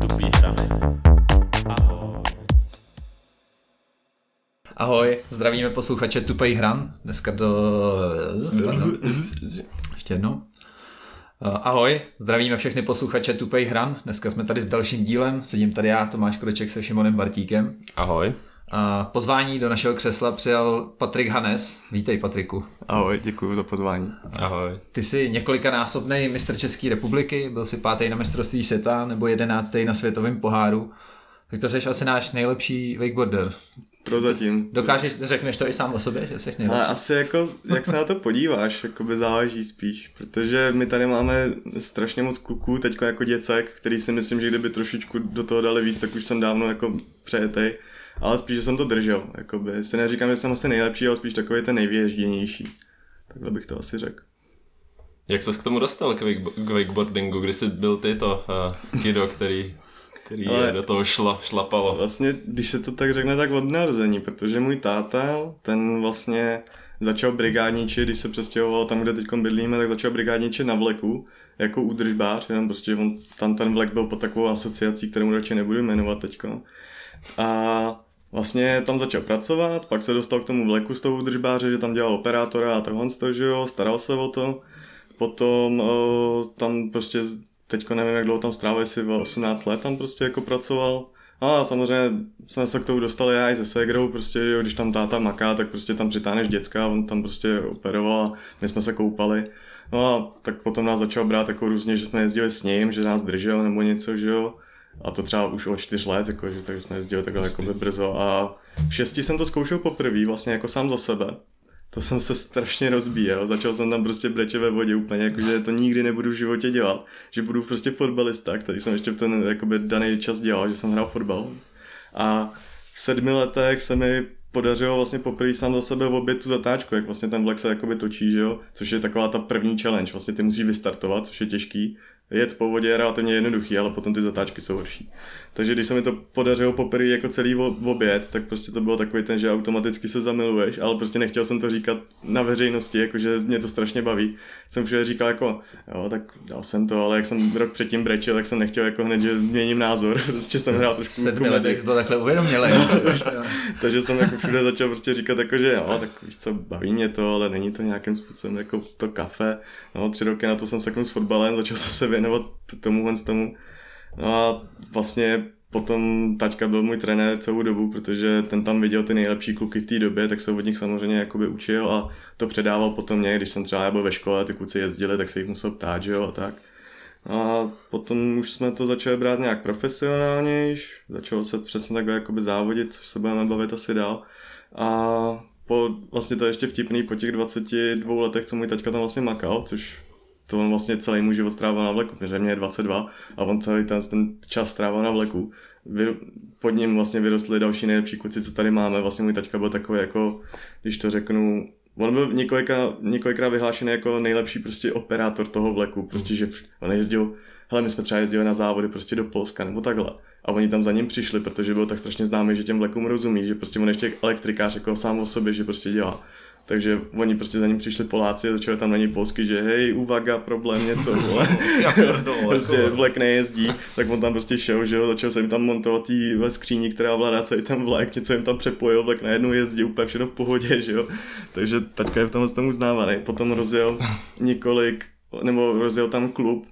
Tupý hrany. Ahoj. Ahoj, zdravíme posluchače Tupej hran. Dneska to... Pardon. Ještě jednou. Eh, Ahoj, zdravíme všechny posluchače Tupej hran. Dneska jsme tady s dalším dílem. Sedím tady já, Tomáš Kroček se Šimonem Bartíkem. Ahoj. A pozvání do našeho křesla přijal Patrik Hanes. Vítej Patriku. Ahoj, děkuji za pozvání. Ahoj. Ty jsi několikanásobný mistr České republiky, byl jsi pátý na mistrovství světa nebo jedenáctý na světovém poháru. Tak to jsi asi náš nejlepší wakeboarder. Prozatím. Dokážeš, řekneš to i sám o sobě, že jsi Ale nejlepší? asi jako, jak se na to podíváš, jako by záleží spíš, protože my tady máme strašně moc kluků, teďko jako děcek, který si myslím, že kdyby trošičku do toho dali víc, tak už jsem dávno jako přejetej, ale spíš, že jsem to držel, jakoby. Si neříkám, že jsem asi nejlepší, ale spíš takový ten nejvěžděnější. Takhle bych to asi řekl. Jak ses k tomu dostal k, wake, k wakeboardingu, kdy jsi byl ty to uh, kido, který, který Ale- do toho šla, šlapalo? Vlastně, když se to tak řekne, tak od narození, protože můj táta, ten vlastně začal brigádničit, když se přestěhoval tam, kde teď bydlíme, tak začal brigádničit na vleku, jako údržbář, jenom prostě on, tam ten vlek byl pod takovou asociací, kterou radši nebudu jmenovat teďko. A vlastně tam začal pracovat, pak se dostal k tomu vleku z toho údržbáře, že tam dělal operátora a tohle, že jo, staral se o to. Potom o, tam prostě, teďko nevím, jak dlouho tam strávil, jestli bylo 18 let tam prostě jako pracoval. A samozřejmě jsme se k tomu dostali já i se Segrou, prostě, jo, když tam táta maká, tak prostě tam přitáhneš děcka, on tam prostě operoval a my jsme se koupali. No a tak potom nás začal brát jako různě, že jsme jezdili s ním, že nás držel nebo něco, že jo. A to třeba už o čtyř let, jako, že tak jsme jezdili takhle jako brzo. A v šesti jsem to zkoušel poprvé, vlastně jako sám za sebe. To jsem se strašně rozbíjel, začal jsem tam prostě breče ve vodě úplně, jako, že to nikdy nebudu v životě dělat, že budu prostě fotbalista, který jsem ještě v ten jakoby, daný čas dělal, že jsem hrál fotbal. A v sedmi letech se mi podařilo vlastně poprvé sám za sebe obět tu zatáčku, jak vlastně ten vlek se jakoby točí, že jo? což je taková ta první challenge, vlastně ty musíš vystartovat, což je těžký, jet po vodě je relativně jednoduchý, ale potom ty zatáčky jsou horší. Takže když se mi to podařilo poprvé jako celý oběd, tak prostě to bylo takový ten, že automaticky se zamiluješ, ale prostě nechtěl jsem to říkat na veřejnosti, jakože mě to strašně baví. Jsem všude říkal jako, jo, tak dal jsem to, ale jak jsem rok předtím brečel, tak jsem nechtěl jako hned, že měním názor, prostě jsem hrál trošku Sedmi letech jsi byl takhle uvědomělej. Takže jsem jako všude začal prostě říkat jako, že jo, tak víš co, baví mě to, ale není to nějakým způsobem jako to kafe. No, tři roky na to jsem seknul s fotbalem, začal jsem se věnovat tomuhle z tomu. No a vlastně potom taťka byl můj trenér celou dobu, protože ten tam viděl ty nejlepší kluky v té době, tak se od nich samozřejmě jakoby učil a to předával potom mě, když jsem třeba byl ve škole, ty kluci jezdili, tak se jich musel ptát, že jo, a tak. A potom už jsme to začali brát nějak profesionálnějš, začalo se přesně takhle jakoby závodit, což se budeme bavit asi dál. A po, vlastně to je ještě vtipný, po těch 22 letech, co můj taťka tam vlastně makal, což to on vlastně celý můj život strávil na vleku, protože mě je 22 a on celý ten, ten čas strávil na vleku. Pod ním vlastně vyrostli další nejlepší kluci, co tady máme. Vlastně můj taťka byl takový jako, když to řeknu, On byl několika, několikrát vyhlášený jako nejlepší prostě operátor toho vleku, prostě, že on jezdil, hele, my jsme třeba jezdili na závody prostě do Polska nebo takhle. A oni tam za ním přišli, protože byl tak strašně známý, že těm vlekům rozumí, že prostě on ještě elektrikář jako sám o sobě, že prostě dělá. Takže oni prostě za ním přišli Poláci a začali tam na něj polsky, že hej, uvaga, problém, něco, vole. prostě vlek nejezdí, tak on tam prostě šel, že jo, začal se jim tam montovat tý ve skříni, která ovládá celý ten vlek, něco jim tam přepojil, vlek najednou jezdí úplně všechno v pohodě, že jo. Takže taťka je v tomhle tomu uznávaný. Potom rozjel několik, nebo rozjel tam klub,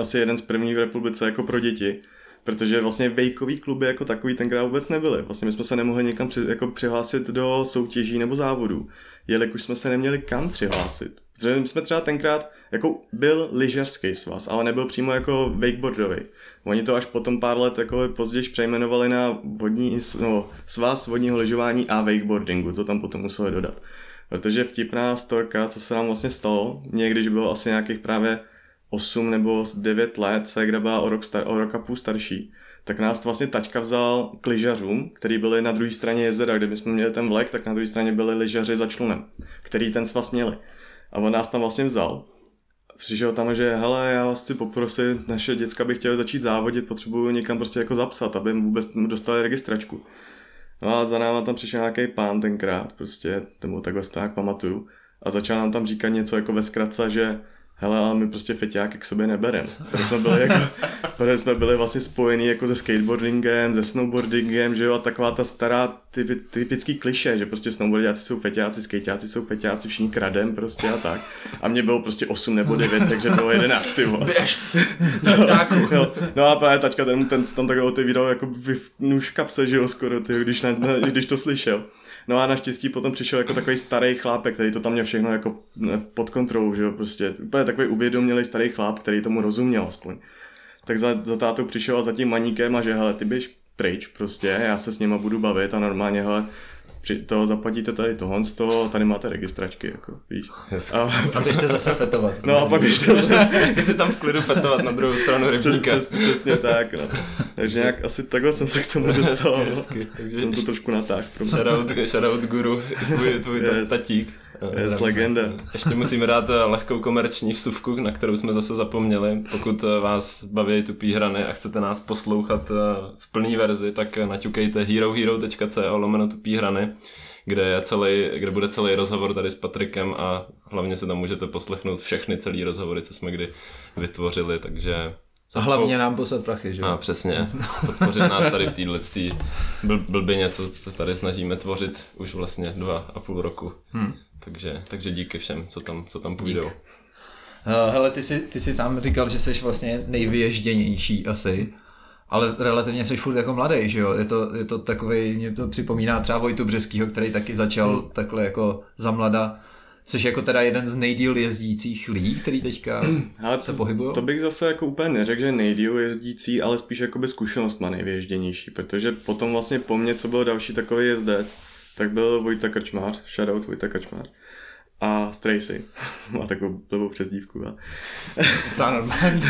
asi jeden z prvních v republice jako pro děti, protože vlastně vejkový kluby jako takový tenkrát vůbec nebyly. Vlastně my jsme se nemohli někam při, jako přihlásit do soutěží nebo závodů, jelikož jsme se neměli kam přihlásit. Protože my jsme třeba tenkrát, jako byl lyžařský svaz, ale nebyl přímo jako wakeboardový. Oni to až potom pár let jako později přejmenovali na vodní, no, svaz vodního lyžování a wakeboardingu, to tam potom museli dodat. Protože vtipná storka, co se nám vlastně stalo, mě když bylo asi nějakých právě 8 nebo 9 let, ségra byla o rok, star, o rok a půl starší, tak nás vlastně taťka vzal k lyžařům, který byli na druhé straně jezera, kde jsme měli ten vlek, tak na druhé straně byli lyžaři za člunem, který ten svaz měli. A on nás tam vlastně vzal. Přišel tam, že hele, já vás chci poprosit, naše děcka by chtěli začít závodit, potřebuju někam prostě jako zapsat, aby jim vůbec dostali registračku. No a za náma tam přišel nějaký pán tenkrát, prostě, nebo takhle nějak pamatuju. A začal nám tam říkat něco jako ve zkratce, že hele, ale my prostě feťáky k sobě neberem. Protože jsme byli, jako, protože jsme byli vlastně spojení jako se skateboardingem, se snowboardingem, že jo, a taková ta stará typi, typický kliše, že prostě snowboardiáci jsou feťáci, skateáci jsou feťáci, všichni kradem prostě a tak. A mě bylo prostě 8 nebo 9, takže bylo 11, ty vole. Běž! no, no, a právě tačka ten, ten tam takhle otevíral jako v nůž kapse, že jo, skoro, ty, když, na, na, když to slyšel. No a naštěstí potom přišel jako takový starý chlápek, který to tam měl všechno jako pod kontrolou, že jo, prostě úplně takový uvědomělý starý chláp, který tomu rozuměl aspoň. Tak za, za tátou přišel a za tím maníkem a že hele, ty běž pryč prostě, já se s nima budu bavit a normálně hele, při to zaplatíte tady tohle, toho, tady máte registračky, jako, víš. Yes. A, a běžte zase fetovat. No a pak běžte zase. běžte si tam v klidu fetovat na druhou stranu rybníka. Přesně, přesně tak, no. Takže nějak asi takhle jsem se k tomu dostal. Hezky, hezky. Takže jsem to trošku natáhl. Shoutout, shoutout guru, tvůj, tvůj yes. tatík. Je legenda. Ještě musíme dát eh, lehkou komerční vsuvku, na kterou jsme zase zapomněli. Pokud eh, vás baví tupý hrany a chcete nás poslouchat eh, v plné verzi, tak naťukejte herohero.co lomeno tupý hrany, kde, je celý, kde bude celý rozhovor tady s Patrikem a hlavně se tam můžete poslechnout všechny celý rozhovory, co jsme kdy vytvořili, takže a hlavně nám poslat prachy, že jo? A přesně, podpořit nás tady v téhle bl- blbině, co se tady snažíme tvořit už vlastně dva a půl roku. Hmm. Takže, takže díky všem, co tam, co tam půjdou. Dík. Uh, hele, ty jsi, ty jsi sám říkal, že jsi vlastně nejvyježděnější asi, ale relativně jsi furt jako mladý, že jo? Je to, je to takový, mě to připomíná třeba Vojtu Břeskýho, který taky začal hmm. takhle jako za mlada Jsi jako teda jeden z nejdíl jezdících lidí, který teďka ale se pohybují? To bych zase jako úplně neřekl, že nejdíl jezdící, ale spíš jakoby zkušenost má nejvěžděnější, protože potom vlastně po mně, co byl další takový jezdec, tak byl Vojta Krčmář, shoutout Vojta Krčmář. A Stracy. Má takovou blbou přezdívku. A... Co normální.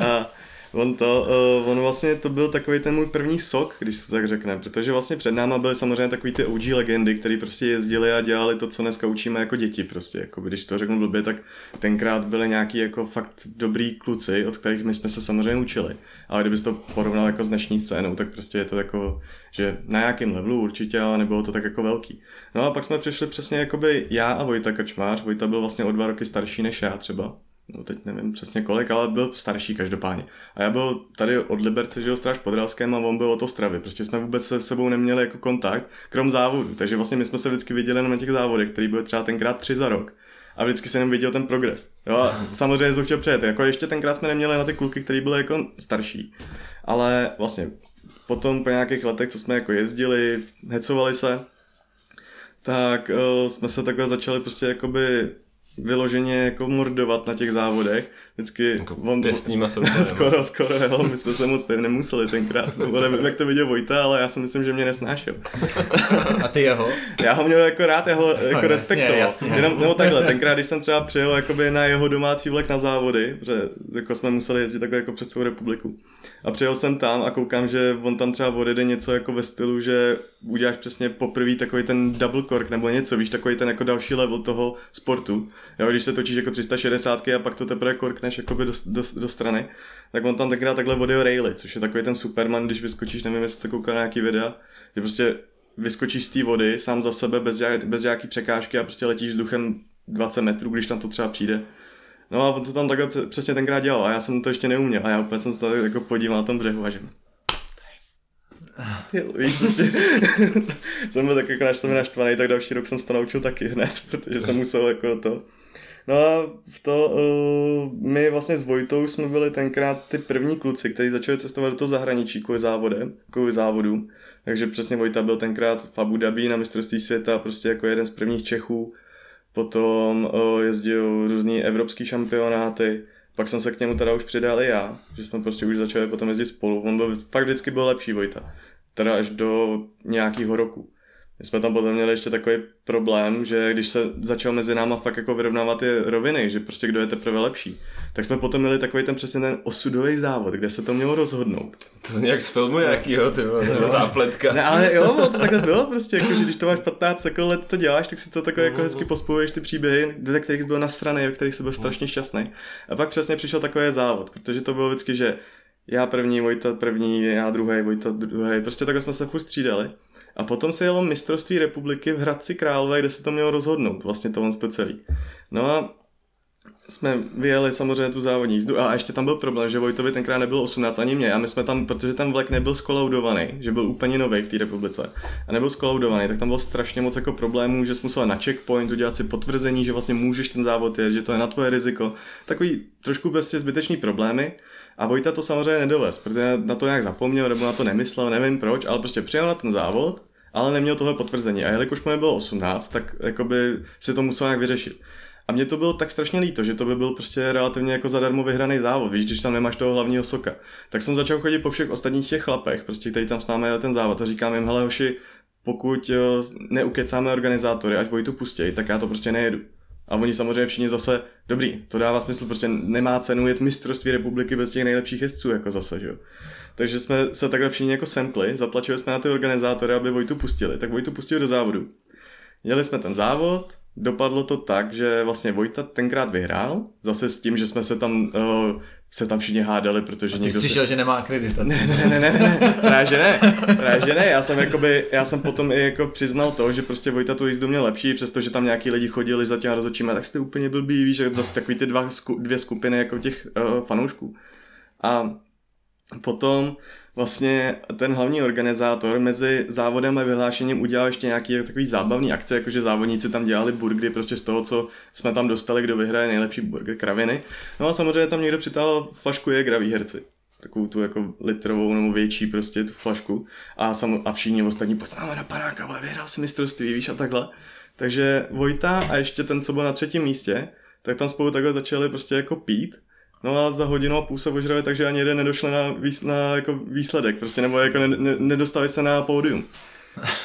a on to, uh, on vlastně to byl takový ten můj první sok, když se tak řekne, protože vlastně před náma byly samozřejmě takový ty OG legendy, který prostě jezdili a dělali to, co dneska učíme jako děti prostě, jako když to řeknu blbě, tak tenkrát byly nějaký jako fakt dobrý kluci, od kterých my jsme se samozřejmě učili, ale kdybys to porovnal jako s dnešní scénou, tak prostě je to jako, že na nějakém levelu určitě, ale nebylo to tak jako velký. No a pak jsme přišli přesně jakoby já a Vojta Krčmář, Vojta byl vlastně o dva roky starší než já třeba, no teď nevím přesně kolik, ale byl starší každopádně. A já byl tady od Liberce, žil Stráž pod Ralském a on byl od Ostravy. Prostě jsme vůbec se sebou neměli jako kontakt, krom závodu. Takže vlastně my jsme se vždycky viděli na těch závodech, který byl třeba tenkrát tři za rok. A vždycky jsem viděl ten progres. Jo, a samozřejmě jsem chtěl přejet. Jako ještě tenkrát jsme neměli na ty kluky, který byly jako starší. Ale vlastně potom po nějakých letech, co jsme jako jezdili, hecovali se, tak uh, jsme se takhle začali prostě jakoby vyloženě jako mordovat na těch závodech. Vždycky jako on, pěstníma skoro, skoro, jo, my jsme se moc nemuseli tenkrát, nebo nevím, jak to viděl Vojta, ale já si myslím, že mě nesnášel. A ty jeho? Já ho měl jako rád, já ho jako no, respektoval. Jasně, jasně. Jenom, nebo takhle, tenkrát, když jsem třeba přijel jakoby na jeho domácí vlek na závody, protože jako jsme museli jezdit takhle jako před svou republiku. A přijel jsem tam a koukám, že on tam třeba odjede něco jako ve stylu, že uděláš přesně poprvé takový ten double cork nebo něco, víš, takový ten jako další level toho sportu. Jo, když se točíš jako 360 a pak to teprve korkneš do, do, do strany, tak on tam tenkrát takhle odjel Rayleigh, což je takový ten Superman, když vyskočíš, nevím, jestli jste koukal na nějaký videa, že prostě vyskočíš z té vody sám za sebe bez, bez nějaký překážky a prostě letíš vzduchem 20 metrů, když tam to třeba přijde. No a on to tam takhle přesně tenkrát dělal a já jsem to ještě neuměl a já úplně jsem se tady jako podíval na tom břehu a že Jo, víš, prostě jsem byl tak jako jsem naštvaný, tak další rok jsem se to naučil taky hned, protože jsem musel jako to. No a v to, uh, my vlastně s Vojtou jsme byli tenkrát ty první kluci, kteří začali cestovat do toho zahraničí kvůli závodem, kvůli závodům. Takže přesně Vojta byl tenkrát v Abu Dhabi na mistrovství světa, prostě jako jeden z prvních Čechů. Potom uh, jezdil různý evropský šampionáty. Pak jsem se k němu teda už přidal i já, že jsme prostě už začali potom jezdit spolu. On byl, fakt vždycky byl lepší Vojta. Teda až do nějakého roku. My jsme tam potom měli ještě takový problém, že když se začal mezi náma fakt jako vyrovnávat ty roviny, že prostě kdo je teprve lepší, tak jsme potom měli takový ten přesně ten osudový závod, kde se to mělo rozhodnout. To z nějak z filmu nějakýho, ty vole, zápletka. Ne, ale jo, to takhle bylo prostě, jako, že když to máš 15 sekund let to děláš, tak si to takhle jako hezky pospojuješ ty příběhy, do kterých byl nasraný, ve kterých jsi byl strašně šťastný. A pak přesně přišel takový závod, protože to bylo vždycky, že já první, Vojta první, já druhý, Vojta druhý, prostě takhle jsme se furt střídali. A potom se jelo mistrovství republiky v Hradci Králové, kde se to mělo rozhodnout, vlastně to to celý. No a jsme vyjeli samozřejmě tu závodní jízdu a ještě tam byl problém, že Vojtovi tenkrát nebylo 18 ani mě a my jsme tam, protože ten vlek nebyl skolaudovaný, že byl úplně nový v té republice a nebyl skolaudovaný, tak tam bylo strašně moc jako problémů, že jsme musel na checkpoint udělat si potvrzení, že vlastně můžeš ten závod jet, že to je na tvoje riziko. Takový trošku prostě zbytečný problémy. A Vojta to samozřejmě nedovez, protože na to nějak zapomněl nebo na to nemyslel, nevím proč, ale prostě přijel na ten závod, ale neměl tohle potvrzení. A jelikož mu nebylo 18, tak jakoby si to musel nějak vyřešit. A mě to bylo tak strašně líto, že to by byl prostě relativně jako zadarmo vyhraný závod, víš, když tam nemáš toho hlavního soka. Tak jsem začal chodit po všech ostatních těch chlapech, prostě, který tam s námi ten závod a říkám jim, hele hoši, pokud neukecáme organizátory, ať Vojtu pustěj, tak já to prostě nejedu. A oni samozřejmě všichni zase, dobrý, to dává smysl, prostě nemá cenu jet mistrovství republiky bez těch nejlepších jezdců, jako zase, že jo. Takže jsme se takhle všichni jako sempli, zatlačili jsme na ty organizátory, aby Vojtu pustili, tak Vojtu pustili do závodu. Jeli jsme ten závod, dopadlo to tak, že vlastně Vojta tenkrát vyhrál, zase s tím, že jsme se tam, uh, se tam všichni hádali, protože A ty někdo přišel, se... že nemá akreditaci. Ne, ne, ne, ne, ne, právě že ne, právě že ne, já jsem jakoby, já jsem potom i jako přiznal to, že prostě Vojta tu jízdu měl lepší, přestože tam nějaký lidi chodili za těma rozhodčíma, tak jste úplně blbý, víš, že zase takový ty dva, dvě skupiny jako těch uh, fanoušků. A potom vlastně ten hlavní organizátor mezi závodem a vyhlášením udělal ještě nějaký takový zábavný akce, jakože závodníci tam dělali burgery prostě z toho, co jsme tam dostali, kdo vyhraje nejlepší burger, kraviny. No a samozřejmě tam někdo přitáhl flašku Jägra výherci takovou tu jako litrovou nebo větší prostě tu flašku a, sam, a všichni ostatní, pojď na panáka, ale vyhrál si mistrovství, víš a takhle. Takže Vojta a ještě ten, co byl na třetím místě, tak tam spolu takhle začali prostě jako pít No a za hodinu a půl se ožrali, takže ani jeden nedošli na, výs, na jako výsledek, prostě, nebo jako ne, ne, nedostali se na pódium.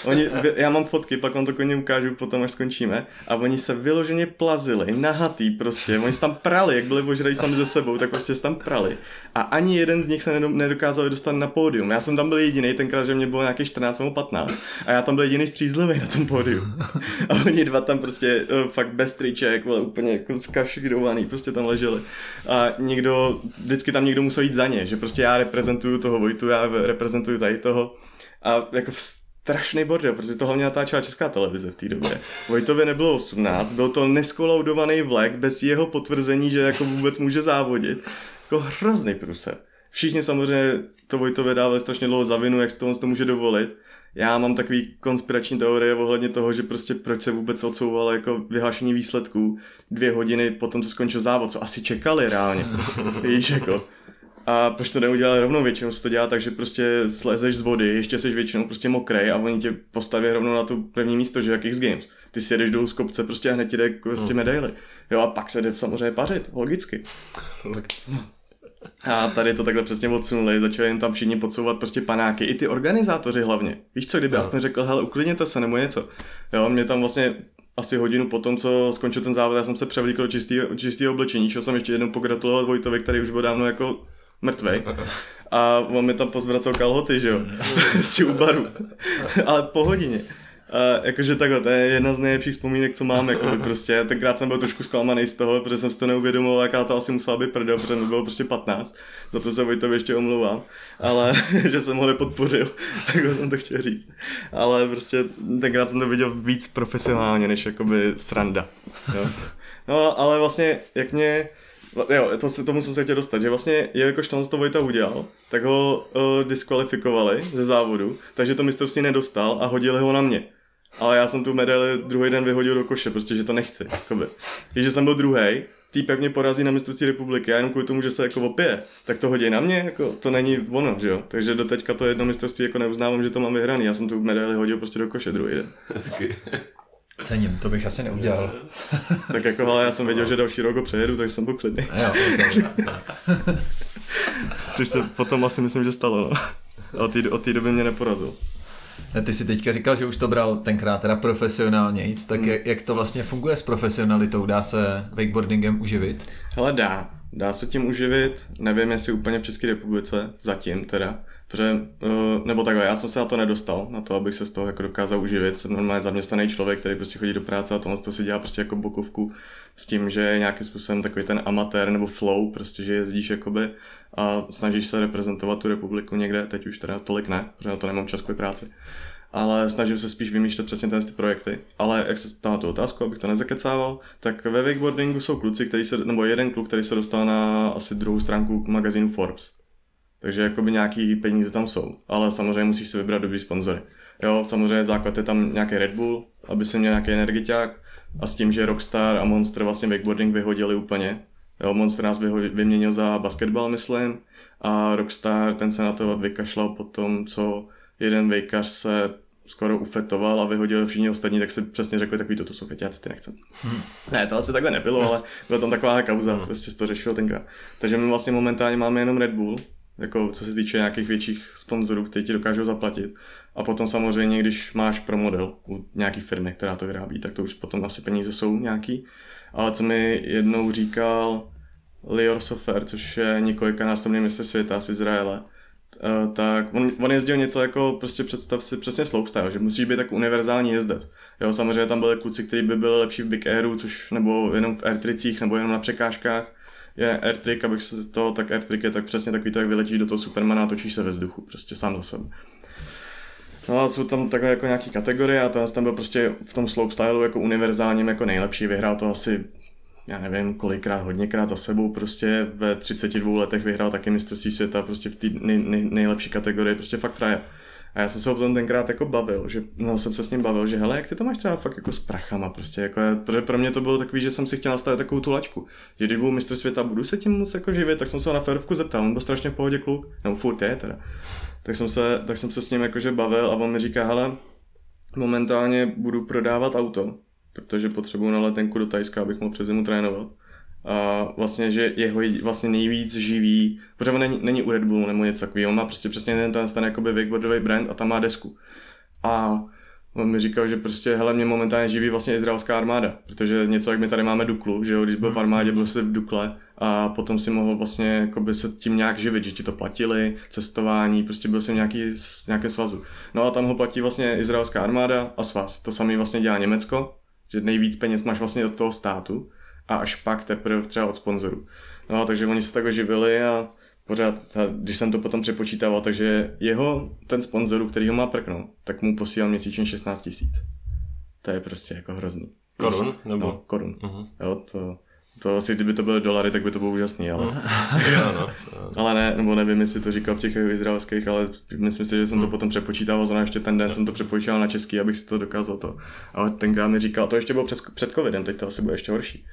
Oni, já mám fotky, pak vám to koně ukážu potom, až skončíme. A oni se vyloženě plazili, nahatý prostě. Oni se tam prali, jak byli ožrají sami ze sebou, tak prostě se tam prali. A ani jeden z nich se nedokázal dostat na pódium. Já jsem tam byl jediný, tenkrát, že mě bylo nějakých 14 nebo 15. A já tam byl jediný střízlivý na tom pódiu. A oni dva tam prostě uh, fakt bez triček, vole, úplně jako skašikdovaný, prostě tam leželi. A někdo, vždycky tam někdo musel jít za ně, že prostě já reprezentuju toho Vojtu, já reprezentuju tady toho. A jako strašný bordel, protože to hlavně natáčela česká televize v té době. Vojtovi nebylo 18, byl to neskolaudovaný vlek bez jeho potvrzení, že jako vůbec může závodit. Jako hrozný průser. Všichni samozřejmě to Vojtově dávali strašně dlouho za vinu, jak se to, to může dovolit. Já mám takový konspirační teorie ohledně toho, že prostě proč se vůbec odsouvalo jako vyhlášení výsledků dvě hodiny po tom, co skončil závod, co asi čekali reálně. Víš, jako a proč to neudělali rovnou většinou se to dělá tak, že prostě slezeš z vody, ještě jsi většinou prostě mokrý a oni tě postaví rovnou na tu první místo, že jak X Games. Ty si jedeš dolů z kopce prostě a hned ti jde prostě medaily. Jo a pak se jde samozřejmě pařit, logicky. A tady to takhle přesně odsunuli, začali jim tam všichni podsouvat prostě panáky, i ty organizátoři hlavně. Víš co, kdyby no. aspoň řekl, hele, uklidněte se nebo něco. Jo, mě tam vlastně asi hodinu po tom, co skončil ten závod, já jsem se převlíkl do čistého oblečení, šel jsem ještě jednou pogratulovat Vojtovi, který už byl dávno jako mrtvej. A on mi tam pozvracel kalhoty, že jo, si u baru. Ale po hodině. A jakože takhle, to je jedna z nejlepších vzpomínek, co mám, jako prostě. Tenkrát jsem byl trošku zklamaný z toho, protože jsem si to neuvědomil, jaká to asi musela být prdel, protože mi bylo prostě 15. Za to se Vojtovi ještě omlouvám, ale že jsem ho nepodpořil, tak jsem to chtěl říct. Ale prostě tenkrát jsem to viděl víc profesionálně, než jakoby sranda. Jo. No, ale vlastně, jak mě Jo, to se, tomu jsem se chtěl dostat, že vlastně, jelikož to to Vojta udělal, tak ho uh, diskvalifikovali ze závodu, takže to mistrovství nedostal a hodili ho na mě. Ale já jsem tu medaili druhý den vyhodil do koše, prostě, že to nechci. Jakoby. Když jsem byl druhý, týpek mě porazí na mistrovství republiky a jenom kvůli tomu, že se jako opije, tak to hodí na mě, jako to není ono, že jo. Takže do teďka to jedno mistrovství jako neuznávám, že to mám vyhraný. Já jsem tu medaili hodil prostě do koše druhý den. Hezky. Cením, to bych asi neudělal. tak jako, ale já jsem věděl, že další rok ho přejedu, takže jsem byl klidný. Jo, Což se potom asi myslím, že stalo, no. Od té, od té doby mě neporazil. Ty jsi teďka říkal, že už to bral tenkrát teda profesionálně, tak hmm. jak, jak to vlastně funguje s profesionalitou? Dá se wakeboardingem uživit? Hele dá, dá se tím uživit, nevím jestli úplně v České republice, zatím teda, Protože, uh, nebo takhle, já jsem se na to nedostal, na to, abych se z toho jako dokázal uživit. Jsem normálně zaměstnaný člověk, který prostě chodí do práce a tohle to si dělá prostě jako bokovku s tím, že je nějakým způsobem takový ten amatér nebo flow, prostě, že jezdíš jakoby a snažíš se reprezentovat tu republiku někde, teď už teda tolik ne, protože na to nemám čas kvůli práci. ale snažím se spíš vymýšlet přesně ty projekty. Ale jak se na tu otázku, abych to nezakecával, tak ve wakeboardingu jsou kluci, který se, nebo jeden kluk, který se dostal na asi druhou stránku magazínu Forbes. Takže jakoby nějaký peníze tam jsou, ale samozřejmě musíš si vybrat dobrý sponzory. Jo, samozřejmě základ je tam nějaký Red Bull, aby se měl nějaký energiťák a s tím, že Rockstar a Monster vlastně wakeboarding vyhodili úplně. Jo, Monster nás vyměnil za basketbal, myslím, a Rockstar ten se na to vykašlal po tom, co jeden vejkař se skoro ufetoval a vyhodil všichni ostatní, tak si přesně řekli takový, to jsou feťáci, ty nechcem. Hmm. Ne, to asi takhle nebylo, ale byla tam taková kauza, hmm. prostě to řešilo tenkrát. Takže my vlastně momentálně máme jenom Red Bull, jako co se týče nějakých větších sponzorů, kteří ti dokážou zaplatit. A potom samozřejmě, když máš pro model u nějaký firmy, která to vyrábí, tak to už potom asi peníze jsou nějaký. Ale co mi jednou říkal Lior Sofer, což je několika násobný mistr světa z Izraele, Uh, tak on, on jezdil něco jako, prostě představ si přesně slopestyle, že musíš být tak univerzální jezdec. Jo, samozřejmě tam byly kluci, kteří by byli lepší v Big Airu, což nebo jenom v airtricích, nebo jenom na překážkách. Je airtrick, abych se to, tak airtrick je tak přesně takový to, jak vyletíš do toho Supermana a točíš se ve vzduchu, prostě sám za sebe. No a jsou tam takové jako nějaký kategorie a ten tam byl prostě v tom slopestylu jako univerzálním jako nejlepší, vyhrál to asi já nevím, kolikrát, hodněkrát za sebou, prostě ve 32 letech vyhrál taky mistrovství světa, prostě v té nej, nej, nejlepší kategorii, prostě fakt frajer. A já jsem se o tom tenkrát jako bavil, že no, jsem se s ním bavil, že hele, jak ty to máš třeba fakt jako s prachama, prostě jako, protože pro mě to bylo takový, že jsem si chtěl nastavit takovou tu lačku, že když budu mistr světa, budu se tím moc jako živit, tak jsem se ho na ferovku zeptal, on byl strašně v pohodě kluk, nebo furt je teda. Tak jsem se, tak jsem se s ním jakože bavil a on mi říká, hele, momentálně budu prodávat auto, protože potřebuju na letenku do Tajska, abych mohl přes zimu trénovat. A vlastně, že jeho vlastně nejvíc živí, protože on není, není u Red Bullu nebo něco takového, on má prostě přesně ten, ten, ten jakoby wakeboardový brand a tam má desku. A on mi říkal, že prostě, hele, mě momentálně živí vlastně izraelská armáda, protože něco, jak my tady máme Duklu, že jo, když byl v armádě, byl se v Dukle a potom si mohl vlastně jakoby se tím nějak živit, že ti to platili, cestování, prostě byl jsem nějaký, nějaké svazu. No a tam ho platí vlastně izraelská armáda a svaz. To samý vlastně dělá Německo, že nejvíc peněz máš vlastně od toho státu a až pak teprve třeba od sponzorů. No, takže oni se tak živili a pořád, když jsem to potom přepočítával, takže jeho, ten sponzor, který ho má prknout, tak mu posílal měsíčně 16 tisíc. To je prostě jako hrozný. Korun? Nebo? No, korun. Uh-huh. Jo, to, to asi, kdyby to byly dolary, tak by to bylo úžasný, ale... no. ale ne, nebo nevím, jestli to říkal v těch izraelských, ale myslím si, že jsem to hmm. potom přepočítával, zrovna ještě ten den jsem to přepočítal na český, abych si to dokázal to. Ale tenkrát mi říkal, to ještě bylo před, před covidem, teď to asi bude ještě horší.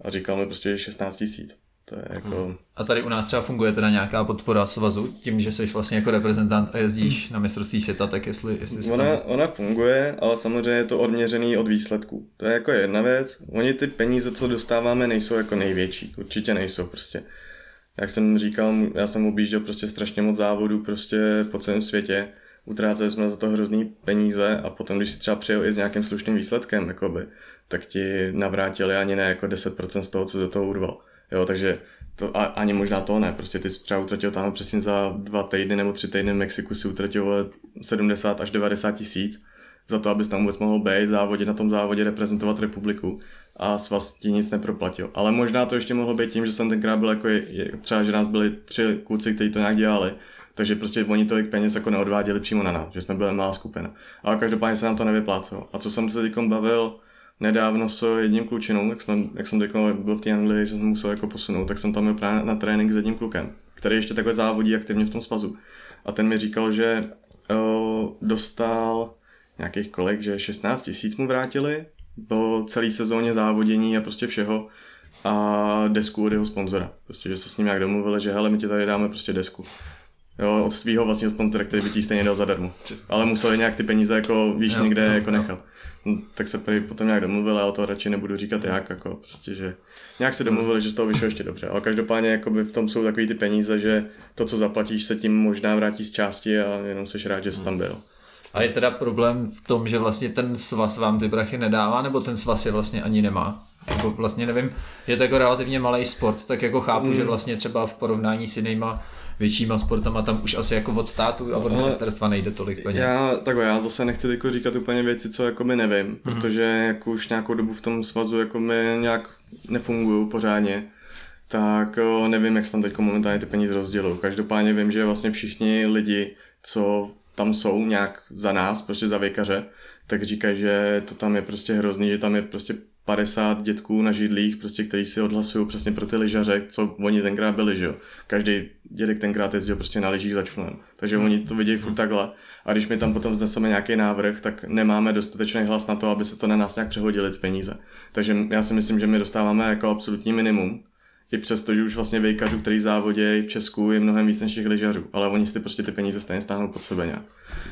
A říkal mi prostě 16 tisíc. To je jako... Hmm. A tady u nás třeba funguje teda nějaká podpora svazu, tím, že jsi vlastně jako reprezentant a jezdíš hmm. na mistrovství světa, tak jestli, jestli ona, tam... ona funguje, ale samozřejmě je to odměřený od výsledků. To je jako jedna věc. Oni ty peníze, co dostáváme, nejsou jako největší. Určitě nejsou prostě. Jak jsem říkal, já jsem objížděl prostě strašně moc závodů prostě po celém světě. Utráceli jsme za to hrozný peníze a potom, když si třeba přijel i s nějakým slušným výsledkem, jakoby, tak ti navrátili ani ne jako 10% z toho, co do toho urval. Jo, takže to, a, ani možná to ne, prostě ty třeba utratil tam přesně za dva týdny nebo tři týdny v Mexiku si utratil 70 až 90 tisíc za to, abys tam vůbec mohl být, závodě na tom závodě reprezentovat republiku a svaz ti nic neproplatil. Ale možná to ještě mohlo být tím, že jsem tenkrát byl jako, je, třeba, že nás byli tři kluci, kteří to nějak dělali, takže prostě oni tolik peněz jako neodváděli přímo na nás, že jsme byli malá skupina. Ale každopádně se nám to nevyplácelo. A co jsem se teď bavil, nedávno s jedním klučinou, jak, jsme, jak jsem jako byl v té Anglii, že jsem musel jako posunout, tak jsem tam byl právě na trénink s jedním klukem, který ještě takhle závodí aktivně v tom svazu. A ten mi říkal, že uh, dostal nějakých kolik, že 16 tisíc mu vrátili po celé sezóně závodění a prostě všeho a desku od jeho sponzora. Prostě, že se s ním nějak domluvili, že hele, my ti tady dáme prostě desku. Jo, od svého vlastního sponzora, který by ti stejně dal zadarmo. Ale museli nějak ty peníze jako, víš, jo, někde jo, jako nechat. Hm, tak se prý potom nějak domluvili, ale to radši nebudu říkat jak, jako prostě, že nějak se domluvili, že z toho vyšlo ještě dobře, ale každopádně jakoby v tom jsou takový ty peníze, že to, co zaplatíš, se tím možná vrátí z části a jenom seš rád, že jsi tam byl. A je teda problém v tom, že vlastně ten svaz vám ty brachy nedává, nebo ten svaz je vlastně ani nemá? Nebo vlastně nevím, je to jako relativně malý sport, tak jako chápu, mm. že vlastně třeba v porovnání s jinýma většíma sportama tam už asi jako od státu a od ministerstva nejde tolik peněz. Já, takhle, já zase nechci jako říkat úplně věci, co jako my nevím, mm-hmm. protože jako už nějakou dobu v tom svazu jako my nějak nefungují pořádně, tak nevím, jak se tam teď momentálně ty peníze rozdělují. Každopádně vím, že vlastně všichni lidi, co tam jsou nějak za nás, prostě za vejkaře, tak říkají, že to tam je prostě hrozný, že tam je prostě 50 dětků na židlích, prostě, který si odhlasují přesně pro ty lyžaře, co oni tenkrát byli, že jo. Každý dědek tenkrát jezdil prostě na lyžích za členem. Takže hmm. oni to vidějí furt takhle. A když my tam potom zneseme nějaký návrh, tak nemáme dostatečný hlas na to, aby se to na nás nějak přehodili ty peníze. Takže já si myslím, že my dostáváme jako absolutní minimum. I přesto, že už vlastně vejkařů, který závodí v Česku, je mnohem víc než těch lyžařů, ale oni si prostě ty peníze stejně stáhnou pod sebe nějak.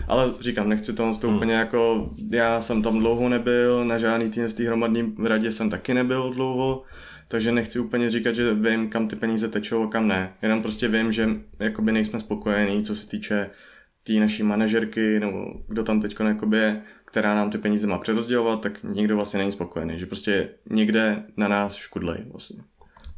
Ale říkám, nechci to, to hmm. úplně jako, já jsem tam dlouho nebyl, na žádný tým z té hromadní radě jsem taky nebyl dlouho, takže nechci úplně říkat, že vím, kam ty peníze tečou a kam ne. Jenom prostě vím, že jakoby nejsme spokojení, co se týče té tý naší manažerky, nebo kdo tam teď je, která nám ty peníze má přerozdělovat, tak nikdo vlastně není spokojený, že prostě někde na nás škudlej vlastně.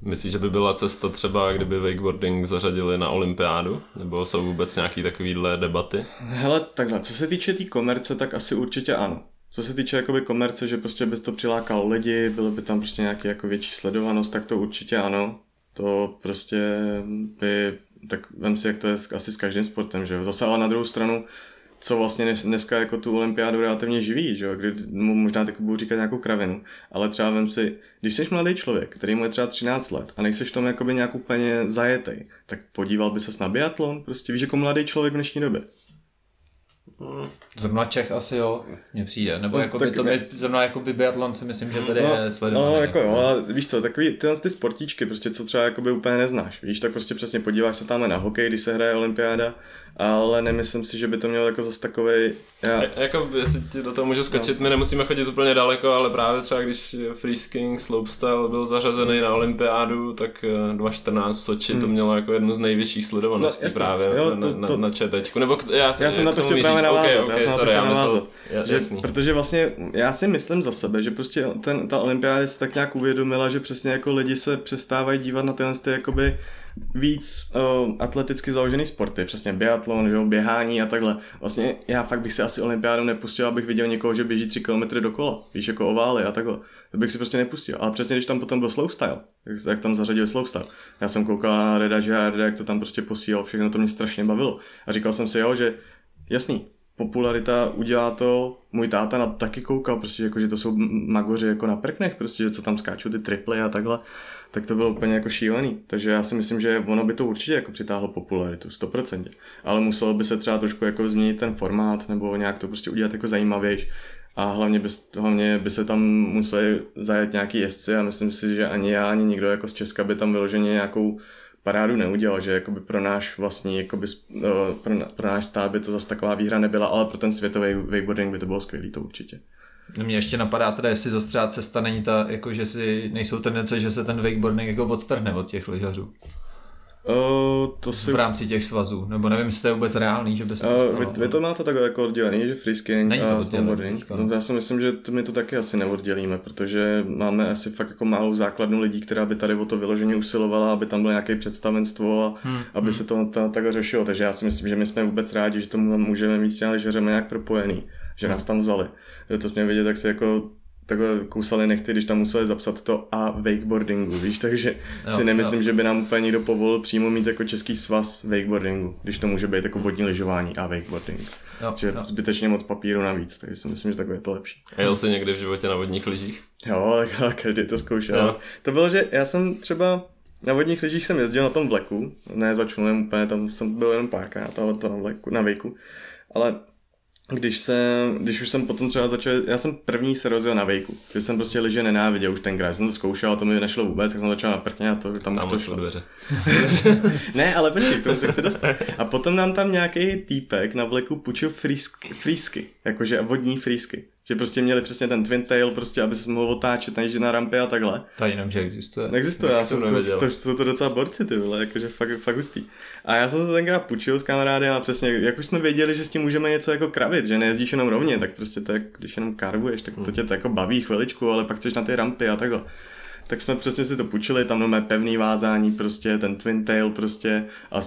Myslíš, že by byla cesta třeba, kdyby wakeboarding zařadili na olympiádu? Nebo jsou vůbec nějaký takovýhle debaty? Hele, takhle, co se týče té tý komerce, tak asi určitě ano. Co se týče jakoby komerce, že prostě bys to přilákal lidi, bylo by tam prostě nějaký jako větší sledovanost, tak to určitě ano. To prostě by, tak vem si, jak to je asi s každým sportem, že jo. Zase ale na druhou stranu, co vlastně dneska jako tu olympiádu relativně živí, že jo? kdy možná tak budu říkat nějakou kravinu, ale třeba vem si, když jsi mladý člověk, který mu je třeba 13 let a nejseš v tom jakoby nějak úplně zajetej, tak podíval by se na biatlon, prostě víš jako mladý člověk v dnešní době. Zrovna Čech asi jo, mně přijde. Nebo no, jako by to by, zrovna jako by biatlon si myslím, že tady no, je sledovaný. No, jako jo, ale víš co, takový tyhle ty sportíčky, prostě co třeba jako by úplně neznáš. Víš, tak prostě přesně podíváš se tam na hokej, když se hraje olympiáda ale nemyslím si, že by to mělo jako zase takový. Já... jako, jestli ti do toho můžu skočit, no. my nemusíme chodit úplně daleko, ale právě třeba když freeskiing slopestyle byl zařazený na olympiádu, tak 2014 v Soči hmm. to mělo jako jednu z nejvyšších sledovaností no, právě jo, to, na, to, na, na ČTčku. Nebo já, já jsem na to chtěl právě navázat. Okay, okay, já jsem sorry, na to chtěl navázat. Že, jasný. Protože vlastně já si myslím za sebe, že prostě ten, ta olympiáda se tak nějak uvědomila, že přesně jako lidi se přestávají dívat na tyhle ty jakoby víc uh, atleticky založený sporty, přesně biatlon, běhání a takhle. Vlastně já fakt bych si asi olympiádu nepustil, abych viděl někoho, že běží 3 km dokola, víš, jako ovály a takhle. To bych si prostě nepustil. Ale přesně když tam potom byl slopestyle, jak, tam zařadil slopestyle. Já jsem koukal na Reda Gerarda, jak to tam prostě posílal, všechno to mě strašně bavilo. A říkal jsem si, jo, že jasný, popularita udělá to, můj táta na taky koukal, prostě jako, že to jsou magoři jako na prknech, prostě, že co tam skáčou ty triply a takhle tak to bylo úplně jako šílený. Takže já si myslím, že ono by to určitě jako přitáhlo popularitu, 100%. Ale muselo by se třeba trošku jako změnit ten formát, nebo nějak to prostě udělat jako zajímavější. A hlavně by, hlavně by se tam museli zajet nějaký jezdci a myslím si, že ani já, ani nikdo jako z Česka by tam vyloženě nějakou parádu neudělal, že jakoby pro náš vlastní, jakoby, eh, pro, pro náš stát by to zase taková výhra nebyla, ale pro ten světový wakeboarding by to bylo skvělý, to určitě. Mě ještě napadá teda, jestli zostřá cesta není ta, jako že si nejsou tendence, že se ten wakeboarding jako odtrhne od těch lyžařů. Uh, to si... V rámci těch svazů, nebo nevím, jestli to je vůbec reálný, že by se to uh, vy, vy, to máte takhle jako oddělený, že freeskiing Není to a snowboarding. No, já si myslím, že to my to taky asi neoddělíme, protože máme asi fakt jako malou základnu lidí, která by tady o to vyloženě usilovala, aby tam bylo nějaké představenstvo a hmm. aby hmm. se to takhle řešilo. Takže já si myslím, že my jsme vůbec rádi, že tomu můžeme mít s těmi nějak propojený, že nás tam vzali že to jsme vidět, tak se jako takhle kousali nechty, když tam museli zapsat to a wakeboardingu, víš, takže jo, si nemyslím, jo. že by nám úplně někdo povolil přímo mít jako český svaz wakeboardingu, když to může být jako vodní lyžování a wakeboarding. Jo, že jo. zbytečně moc papíru navíc, takže si myslím, že takové je to lepší. A jel jsi někdy v životě na vodních lyžích? Jo, tak každý to zkoušel. Jo. To bylo, že já jsem třeba na vodních lyžích jsem jezdil na tom vleku, ne za úplně, tam jsem byl jenom párkrát, ale to na, vleku, na vejku. Ale když jsem, když už jsem potom třeba začal, já jsem první se rozjel na vejku, že jsem prostě liže nenáviděl už tenkrát, jsem to zkoušel a to mi nešlo vůbec, tak jsem začal na prkně a to tam, tam už to šlo. dveře. ne, ale počkej, k tomu se chci dostat. A potom nám tam nějaký týpek na vleku půjčil frýsky, frýsky, jakože vodní frýsky. Že prostě měli přesně ten twin tail, prostě, aby se mohl otáčet než na rampě a takhle. To jenom, že existuje. Existuje, já jsem to, to, to, jsou to docela borci, ty vole, jakože fakt, fakt hustý. A já jsem se tenkrát půjčil s kamarádem a přesně, jak už jsme věděli, že s tím můžeme něco jako kravit, že nejezdíš jenom rovně, tak prostě to, jak, když jenom karvuješ, tak to tě to jako baví chviličku, ale pak chceš na ty rampy a takhle tak jsme přesně si to půjčili, tam máme pevný vázání, prostě ten twin tail prostě a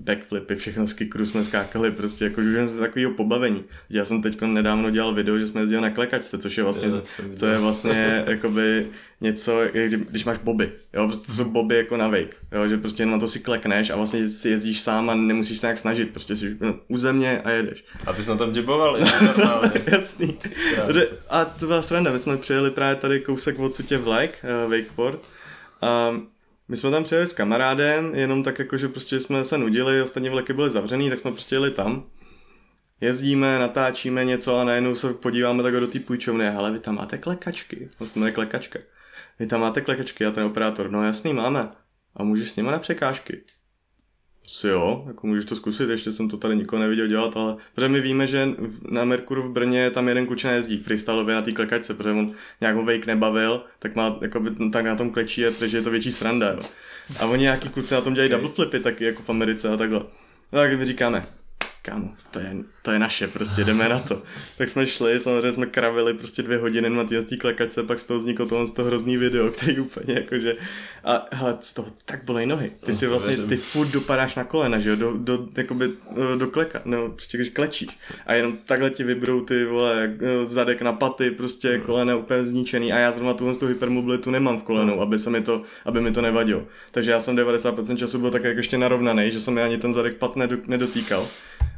backflipy, všechno z kikru jsme skákali, prostě jako už z takového pobavení. Já jsem teď nedávno dělal video, že jsme jezdili na klekačce, což je vlastně, co je vlastně jakoby něco, když máš boby, jo, prostě to jsou boby jako na wake, jo, že prostě na to si klekneš a vlastně si jezdíš sám a nemusíš se nějak snažit, prostě si u země a jedeš. A ty jsi na tom diboval, Jasný. a to byla sranda, my jsme přijeli právě tady kousek odsud Vlak, uh, wakeboard, a my jsme tam přijeli s kamarádem, jenom tak jako, že prostě jsme se nudili, ostatní vleky byly zavřený, tak jsme prostě jeli tam jezdíme, natáčíme něco a najednou se podíváme tak do té půjčovny, ale vy tam máte klekačky, vlastně je klekačka. Vy tam máte klekačky a ten operátor, no jasný, máme. A můžeš s nimi na překážky. Si jo, jako můžeš to zkusit, ještě jsem to tady nikoho neviděl dělat, ale protože my víme, že na Merkuru v Brně tam jeden klučina jezdí freestyleově na té klekačce, protože on nějak ho wake nebavil, tak má, jakoby, tak na tom klečí, protože je to větší sranda, jo. A oni nějaký kluci na tom dělají double flipy taky jako v Americe a takhle. No tak my říkáme, kámo, to je, to je naše, prostě jdeme na to. Tak jsme šli, samozřejmě jsme kravili prostě dvě hodiny na té klekačce, pak z toho vzniklo tohle z toho hrozný video, který úplně jakože, a hele, z toho tak bolej nohy. Ty si vlastně, ty furt dopadáš na kolena, že jo, do, do, jakoby, eh, do kleka, no, prostě když klečíš. A jenom takhle ti vybrou ty, vole, eh, zadek na paty, prostě kolena úplně zničený a já zrovna tuhle tu hypermobilitu nemám v kolenou, aby se mi to, aby mi to nevadilo. Takže já jsem 90% času byl tak jako ještě narovnaný, že jsem mi ani ten zadek pat nedotýkal.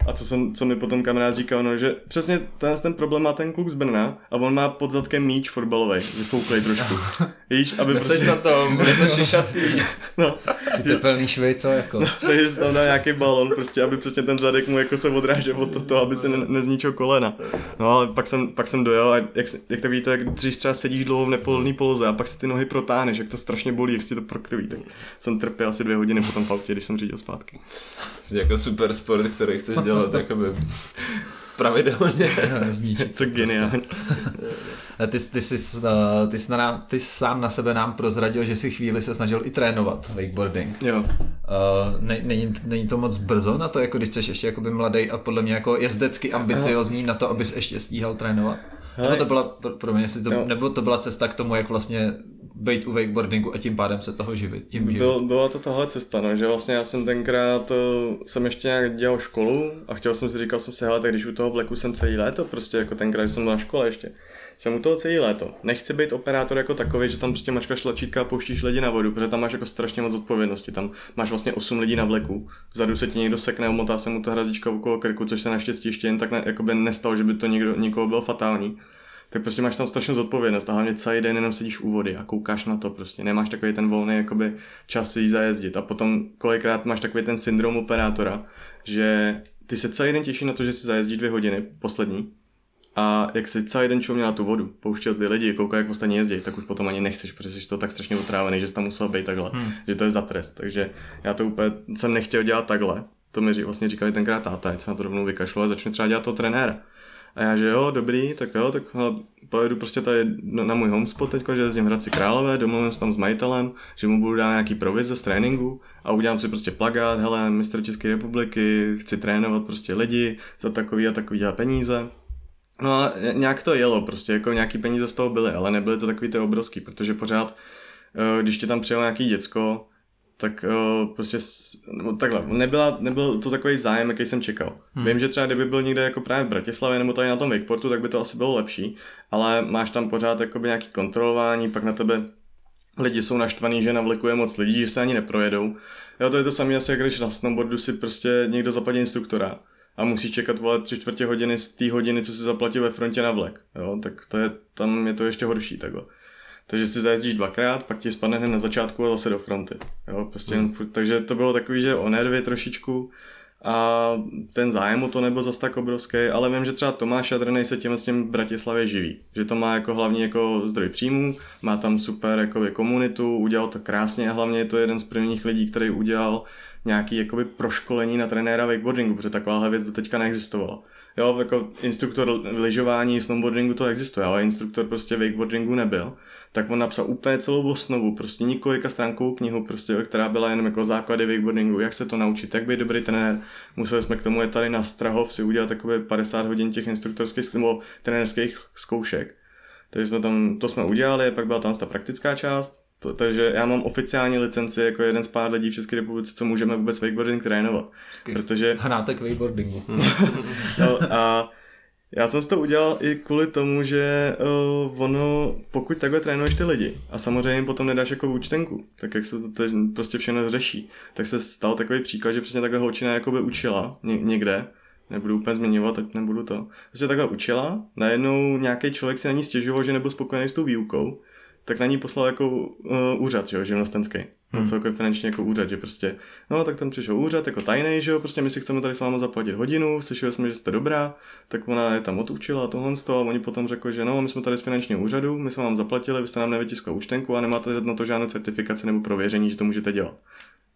A co, jsem, co mi potom kamarád říkal, no, že přesně ten, ten problém má ten kluk z Brna a on má pod zadkem míč fotbalový, vyfouklej trošku. Víš, aby Neseď prostě... na tom, bude to šišatý. no, Ty tepelný švejco, jako. No, takže si tam dá nějaký balon, prostě, aby přesně ten zadek mu jako se odrážel od toho, aby se ne, nezničil kolena. No ale pak jsem, pak jsem dojel a jak, jak to víte, jak když třeba sedíš dlouho v nepolný poloze a pak si ty nohy protáhneš, jak to strašně bolí, jak si to prokrví, tak jsem trpěl asi dvě hodiny potom v autě, když jsem řídil zpátky. Jsi jako super sport, který chceš dělat jakoby pravidelně. Zní, co geniální. ty, ty, jsi, ty, jsi na, ty jsi sám na sebe nám prozradil, že si chvíli se snažil i trénovat wakeboarding. Jo. Uh, ne, není, není, to moc brzo na to, jako když jsi ještě jakoby mladý a podle mě jako jezdecky ambiciozní na to, abys ještě stíhal trénovat? Nebo to byla, pro mě, jestli to, nebo to byla cesta k tomu, jak vlastně být u wakeboardingu a tím pádem se toho živit. Tím živit. Byl, byla to tahle cesta, no, že vlastně já jsem tenkrát, eh, jsem ještě nějak dělal školu a chtěl jsem si, říkal jsem si, hele, tak když u toho vleku jsem celý léto, prostě jako tenkrát, jsem byl na škole ještě, jsem u toho celý léto. Nechci být operátor jako takový, že tam prostě mačkáš tlačítka a pouštíš lidi na vodu, protože tam máš jako strašně moc odpovědnosti. Tam máš vlastně 8 lidí na vleku. Vzadu se ti někdo sekne, omotá se mu to hrazíčka okolo krku, což se naštěstí ještě jen tak ne, by nestalo, že by to někdo, někoho bylo fatální tak prostě máš tam strašnou zodpovědnost a hlavně celý den jenom sedíš u vody a koukáš na to prostě. Nemáš takový ten volný jakoby čas si zajezdit a potom kolikrát máš takový ten syndrom operátora, že ty se celý den těšíš na to, že si zajezdíš dvě hodiny, poslední, a jak si celý den čuměl na tu vodu, pouštěl ty lidi, koukal, jak ostatní jezdí, tak už potom ani nechceš, protože jsi to tak strašně utrávený, že jsi tam musel být takhle, hmm. že to je za trest. Takže já to úplně jsem nechtěl dělat takhle. To mi vlastně říkali tenkrát táta, ať se na to rovnou vykašlu a začnu třeba dělat to trenéra. A já, že jo, dobrý, tak jo, tak pojedu prostě tady na můj homespot teďko, že jezdím v Hradci Králové, domluvím se tam s majitelem, že mu budu dát nějaký provize z tréninku a udělám si prostě plagát, hele, mistr České republiky, chci trénovat prostě lidi za takový a takový a peníze. No a nějak to jelo, prostě jako nějaký peníze z toho byly, ale nebyly to takový ty obrovský, protože pořád, eh, když ti tam přijelo nějaký děcko, tak uh, prostě, nebo takhle, nebyla, nebyl to takový zájem, jaký jsem čekal. Hmm. Vím, že třeba kdyby byl někde jako právě v Bratislavě nebo tady na tom Wakeportu, tak by to asi bylo lepší, ale máš tam pořád jakoby nějaký kontrolování, pak na tebe lidi jsou naštvaný, že navlikuje moc lidí, že se ani neprojedou. Jo, to je to samé asi, jak když na snowboardu si prostě někdo zaplatí instruktora a musíš čekat vole tři čtvrtě hodiny z té hodiny, co si zaplatil ve frontě na vlek. Jo, tak to je, tam je to ještě horší takhle. Takže si zajezdíš dvakrát, pak ti spadne hned na začátku a zase do fronty. Jo, prostě hmm. furt, takže to bylo takový, že o nervy trošičku a ten zájem o to nebyl zase tak obrovský, ale vím, že třeba Tomáš Jadrnej se tím s tím v Bratislavě živí. Že to má jako hlavní jako zdroj příjmů, má tam super jako komunitu, udělal to krásně a hlavně je to jeden z prvních lidí, který udělal nějaký jakoby proškolení na trenéra wakeboardingu, protože takováhle věc do teďka neexistovala. Jo, jako instruktor lyžování, snowboardingu to existuje, ale instruktor prostě wakeboardingu nebyl tak on napsal úplně celou osnovu, prostě několika stránkovou knihu, prostě, která byla jenom jako základy wakeboardingu, jak se to naučit, jak být dobrý trenér. Museli jsme k tomu je tady na Strahov si udělat takové 50 hodin těch instruktorských nebo trenérských zkoušek. Takže jsme tam, to jsme udělali, pak byla tam ta praktická část, to, takže já mám oficiální licenci jako jeden z pár lidí v České republice, co můžeme vůbec wakeboarding trénovat. Protože... Hráte k wakeboardingu. no, a Já jsem to udělal i kvůli tomu, že uh, ono, pokud takhle trénuješ ty lidi a samozřejmě potom nedáš jako účtenku, tak jak se to teď prostě všechno řeší, tak se stal takový příklad, že přesně takhle holčina jakoby učila ně, někde, nebudu úplně zmiňovat, ať nebudu to. Prostě takhle učila, najednou nějaký člověk si na ní stěžoval, že nebyl spokojený s tou výukou, tak na ní poslal jako uh, úřad, že jo, živnostenský. Hmm. celkově finančně jako úřad, že prostě, no tak tam přišel úřad jako tajný, že jo, prostě my si chceme tady s váma zaplatit hodinu, slyšeli jsme, že jste dobrá, tak ona je tam odučila tohle z toho a oni potom řekli, že no, my jsme tady z finančního úřadu, my jsme vám zaplatili, vy jste nám nevytiskli účtenku a nemáte na to žádnou certifikaci nebo prověření, že to můžete dělat.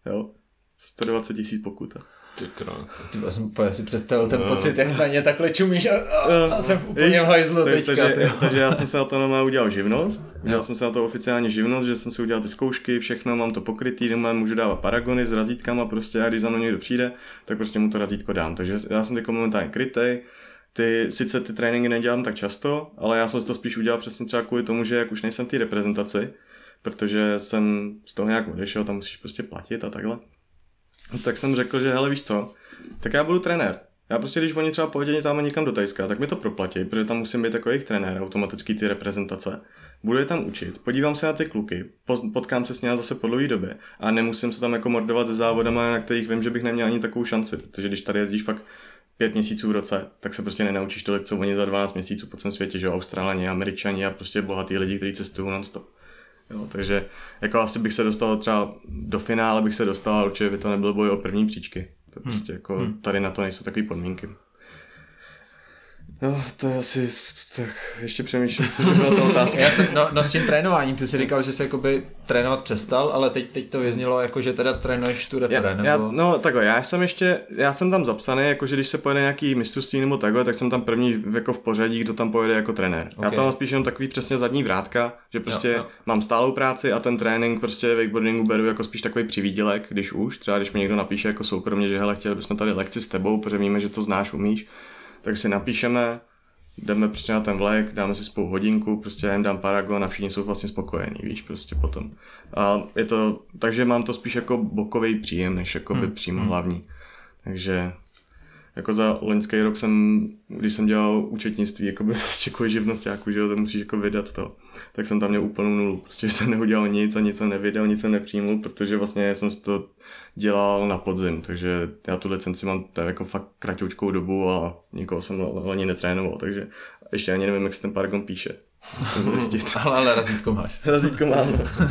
Jo, 120 tisíc pokuta. Ty krásy. Ty jsem úplně si představil ten no. pocit, jak na ně takhle čumíš a, a, a jsem úplně v hajzlu teďka. Takže, takže, já jsem se na to normálně udělal živnost. Udělal jsem se na to oficiálně živnost, že jsem si udělal ty zkoušky, všechno, mám to pokrytý, doma můžu dávat paragony s razítkama prostě a když za mnou někdo přijde, tak prostě mu to razítko dám. Takže já jsem teď momentálně krytej, ty, sice ty tréninky nedělám tak často, ale já jsem si to spíš udělal přesně třeba kvůli tomu, že jak už nejsem v té reprezentaci, protože jsem z toho nějak odešel, tam musíš prostě platit a takhle tak jsem řekl, že hele víš co, tak já budu trenér. Já prostě, když oni třeba pojedou tam někam do Tajska, tak mi to proplatí, protože tam musím být jako jejich trenér, automaticky ty reprezentace. Budu je tam učit, podívám se na ty kluky, potkám se s nimi zase po dlouhé době a nemusím se tam jako mordovat se závodama, na kterých vím, že bych neměl ani takovou šanci, protože když tady jezdíš fakt pět měsíců v roce, tak se prostě nenaučíš tolik, co oni za 12 měsíců po celém světě, že Australani, Američani a prostě bohatý lidi, kteří cestují non-stop. Jo, takže jako asi bych se dostal třeba do finále, bych se dostal, určitě by to nebyl boj o první příčky. To hmm. prostě jako hmm. tady na to nejsou takové podmínky. No, to je asi, tak ještě přemýšlím, co byla ta otázka. Já jsem, no, no, s tím trénováním, ty jsi říkal, že jsi jakoby trénovat přestal, ale teď, teď to vyznělo jako, že teda trénuješ tu repre, já, nebo... Já, no takhle, já jsem ještě, já jsem tam zapsaný, jako že když se pojede nějaký mistrovství nebo takhle, tak jsem tam první jako v pořadí, kdo tam pojede jako trenér. Okay. Já tam mám spíš jenom takový přesně zadní vrátka, že prostě jo, jo. mám stálou práci a ten trénink prostě wakeboardingu beru jako spíš takový přivídělek, když už, třeba když mi někdo napíše jako soukromně, že hele, chtěli bychom tady lekci s tebou, protože víme, že to znáš, umíš, tak si napíšeme, jdeme prostě na ten vlek, dáme si spolu hodinku, prostě já jim dám paragon a všichni jsou vlastně spokojení, víš, prostě potom. A je to, takže mám to spíš jako bokový příjem, než jako by hmm. přímo hmm. hlavní. Takže jako za loňský rok jsem, když jsem dělal účetnictví, jako by prostě kvůli živnostáku, že jo, to musíš jako vydat to, tak jsem tam měl úplnou nulu, prostě jsem neudělal nic a nic jsem nevydal, nic jsem nepřijmul, protože vlastně jsem to dělal na podzim, takže já tu licenci mám tak jako fakt kratoučkou dobu a nikoho jsem ani netrénoval, takže ještě ani nevím, jak se ten Paragon píše. ale, ale razítko máš. razítko mám. No.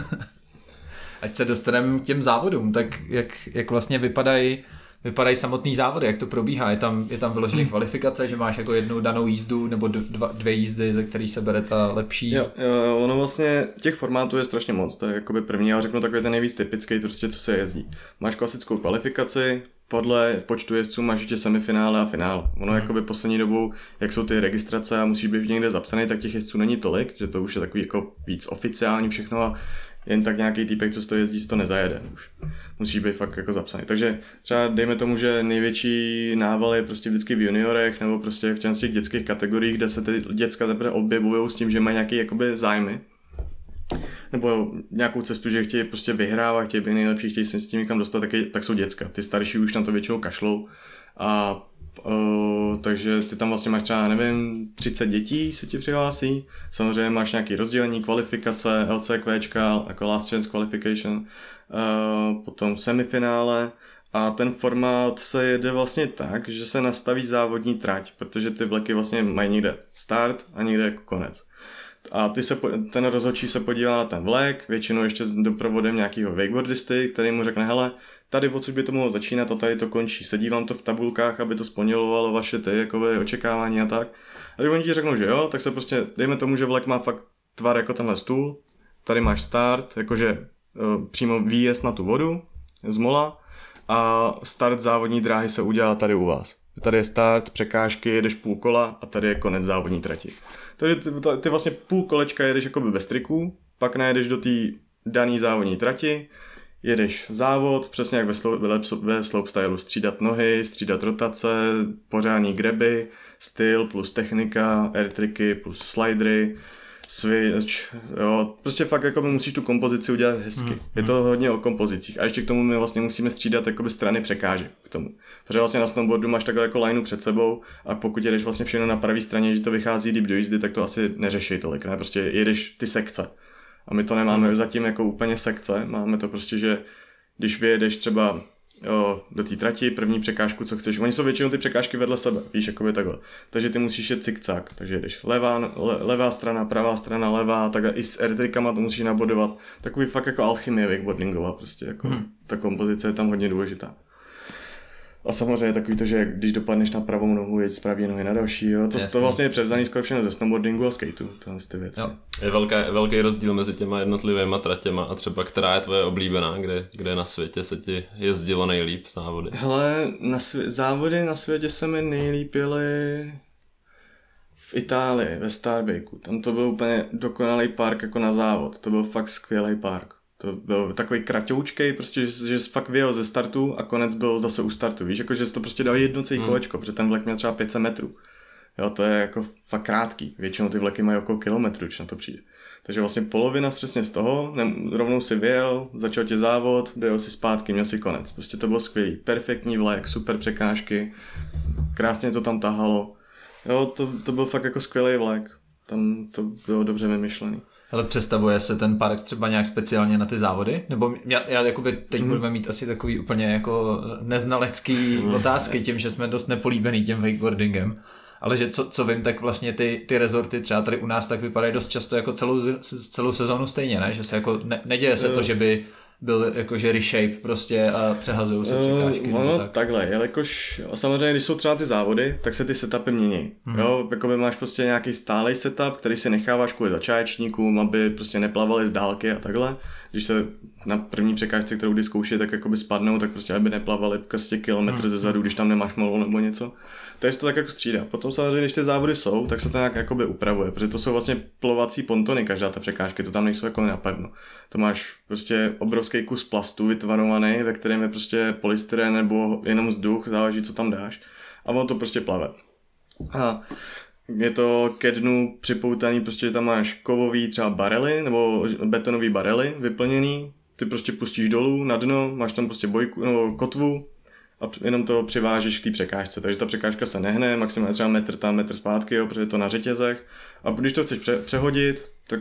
Ať se dostaneme k těm závodům, tak jak, jak vlastně vypadají vypadají samotný závody, jak to probíhá? Je tam, je tam vyloženě hmm. kvalifikace, že máš jako jednu danou jízdu nebo dva, dvě jízdy, ze který se bere ta lepší? Jo, jo, ono vlastně těch formátů je strašně moc, to je jakoby první, já řeknu takový ten nejvíc typický, prostě co se jezdí. Máš klasickou kvalifikaci, podle počtu jezdců máš ještě semifinále a finále. Ono hmm. jakoby poslední dobou, jak jsou ty registrace a musíš být někde zapsaný, tak těch jezdců není tolik, že to už je takový jako víc oficiální všechno a jen tak nějaký týpek, co z toho jezdí, to nezajede už. Musíš být fakt jako zapsaný. Takže třeba dejme tomu, že největší nával je prostě vždycky v juniorech nebo prostě v těch dětských kategoriích, kde se ty děcka teprve objevují s tím, že mají nějaké jakoby zájmy nebo nějakou cestu, že chtějí prostě vyhrávat, chtějí být nejlepší, chtějí se s tím někam dostat, tak, tak jsou děcka. Ty starší už na to většinou kašlou a Uh, takže ty tam vlastně máš třeba, nevím, 30 dětí se ti přihlásí. Samozřejmě máš nějaký rozdělení, kvalifikace, LCQčka, jako Last Chance Qualification, uh, potom semifinále. A ten formát se jede vlastně tak, že se nastaví závodní trať, protože ty vleky vlastně mají někde start a někde jako konec. A ty se, ten rozhodčí se podívá na ten vlek, většinou ještě s doprovodem nějakého wakeboardisty, který mu řekne, hele, tady odsud by to mohlo začínat a tady to končí. Sedí vám to v tabulkách, aby to splňovalo vaše ty jakové očekávání a tak. A když oni ti řeknou, že jo, tak se prostě, dejme tomu, že vlek má fakt tvar jako tenhle stůl, tady máš start, jakože uh, přímo výjezd na tu vodu z mola a start závodní dráhy se udělá tady u vás. Tady je start, překážky, jedeš půl kola a tady je konec závodní trati. Takže ty, ty, vlastně půl kolečka jedeš jako bez triků, pak najedeš do té dané závodní trati, jedeš závod, přesně jak ve, slow, ve slopestylu, střídat nohy, střídat rotace, pořádní greby, styl plus technika, air tricky plus slidery, switch, jo, prostě fakt jako musíš tu kompozici udělat hezky. Hmm. Je to hodně o kompozicích a ještě k tomu my vlastně musíme střídat jakoby strany překážek k tomu. Protože vlastně na snowboardu máš takhle jako lineu před sebou a pokud jedeš vlastně všechno na pravé straně, že to vychází líp do jízdy, tak to asi neřeší tolik, ne? Prostě jedeš ty sekce. A my to nemáme hmm. zatím jako úplně sekce, máme to prostě, že když vyjedeš třeba jo, do té trati, první překážku, co chceš. Oni jsou většinou ty překážky vedle sebe, víš, jako by takhle. Takže ty musíš jet cikcak, takže jdeš levá, le, levá strana, pravá strana, levá, tak i s airtrikama to musíš nabodovat. Takový fakt jako alchymie wakeboardingová prostě, jako hmm. ta kompozice je tam hodně důležitá. A samozřejmě takový to, že když dopadneš na pravou nohu, jeď z pravé nohy na další, jo. To, to vlastně je převzaný skoro všechno ze snowboardingu a skateu, tohle ty věci. Jo. Je velký, velký rozdíl mezi těma jednotlivými tratěma a třeba která je tvoje oblíbená, kde, kde na světě se ti jezdilo nejlíp závody? Hele, na svě- závody na světě se mi nejlíp jeli v Itálii, ve Starbakeu. Tam to byl úplně dokonalý park jako na závod. To byl fakt skvělý park. To byl takový kratoučkej, prostě, že, že fakt vyjel ze startu a konec byl zase u startu, víš, jako že to prostě dal jedno celý hmm. kolečko, protože ten vlek měl třeba 500 metrů. Jo, to je jako fakt krátký. Většinou ty vleky mají okolo kilometru, když na to přijde. Takže vlastně polovina přesně z toho, ne, rovnou si vyjel, začal tě závod, dojel si zpátky, měl si konec. Prostě to bylo skvělý. Perfektní vlek, super překážky, krásně to tam tahalo. Jo, to, to byl fakt jako skvělý vlek. Tam to bylo dobře vymyšlený. Ale představuje se ten park třeba nějak speciálně na ty závody? Nebo já, já jakoby teď hmm. budeme mít asi takový úplně jako neznalecký hmm. otázky tím, že jsme dost nepolíbený tím wakeboardingem. Ale že co, co vím, tak vlastně ty, ty rezorty třeba tady u nás tak vypadají dost často jako celou, celou sezónu stejně, ne? Že se jako ne, neděje se to, že by byl jakože reshape prostě a přehazují se překážky. Uh, no tak. takhle, jelikož samozřejmě, když jsou třeba ty závody, tak se ty setupy mění. Hmm. Jo, jako by máš prostě nějaký stálý setup, který si necháváš kvůli začátečníkům, aby prostě neplavali z dálky a takhle. Když se na první překážce, kterou kdy zkouší, tak jakoby spadnou, tak prostě aby neplavali prostě kilometr hmm. ze zadu, když tam nemáš molu nebo něco. Takže se to tak jako střídá. Potom samozřejmě, když ty závody jsou, tak se to nějak jakoby upravuje, protože to jsou vlastně plovací pontony, každá ta překážka, to tam nejsou jako napevno. To máš prostě obrovský kus plastu vytvarovaný, ve kterém je prostě polystyren nebo jenom vzduch, záleží, co tam dáš. A ono to prostě plave. A je to ke dnu připoutaný, prostě, že tam máš kovový třeba barely nebo betonový barely vyplněný, ty prostě pustíš dolů na dno, máš tam prostě bojku, nebo kotvu, a jenom to přivážeš k té překážce. Takže ta překážka se nehne, maximálně třeba metr tam, metr zpátky, jo, protože je to na řetězech. A když to chceš pře- přehodit, tak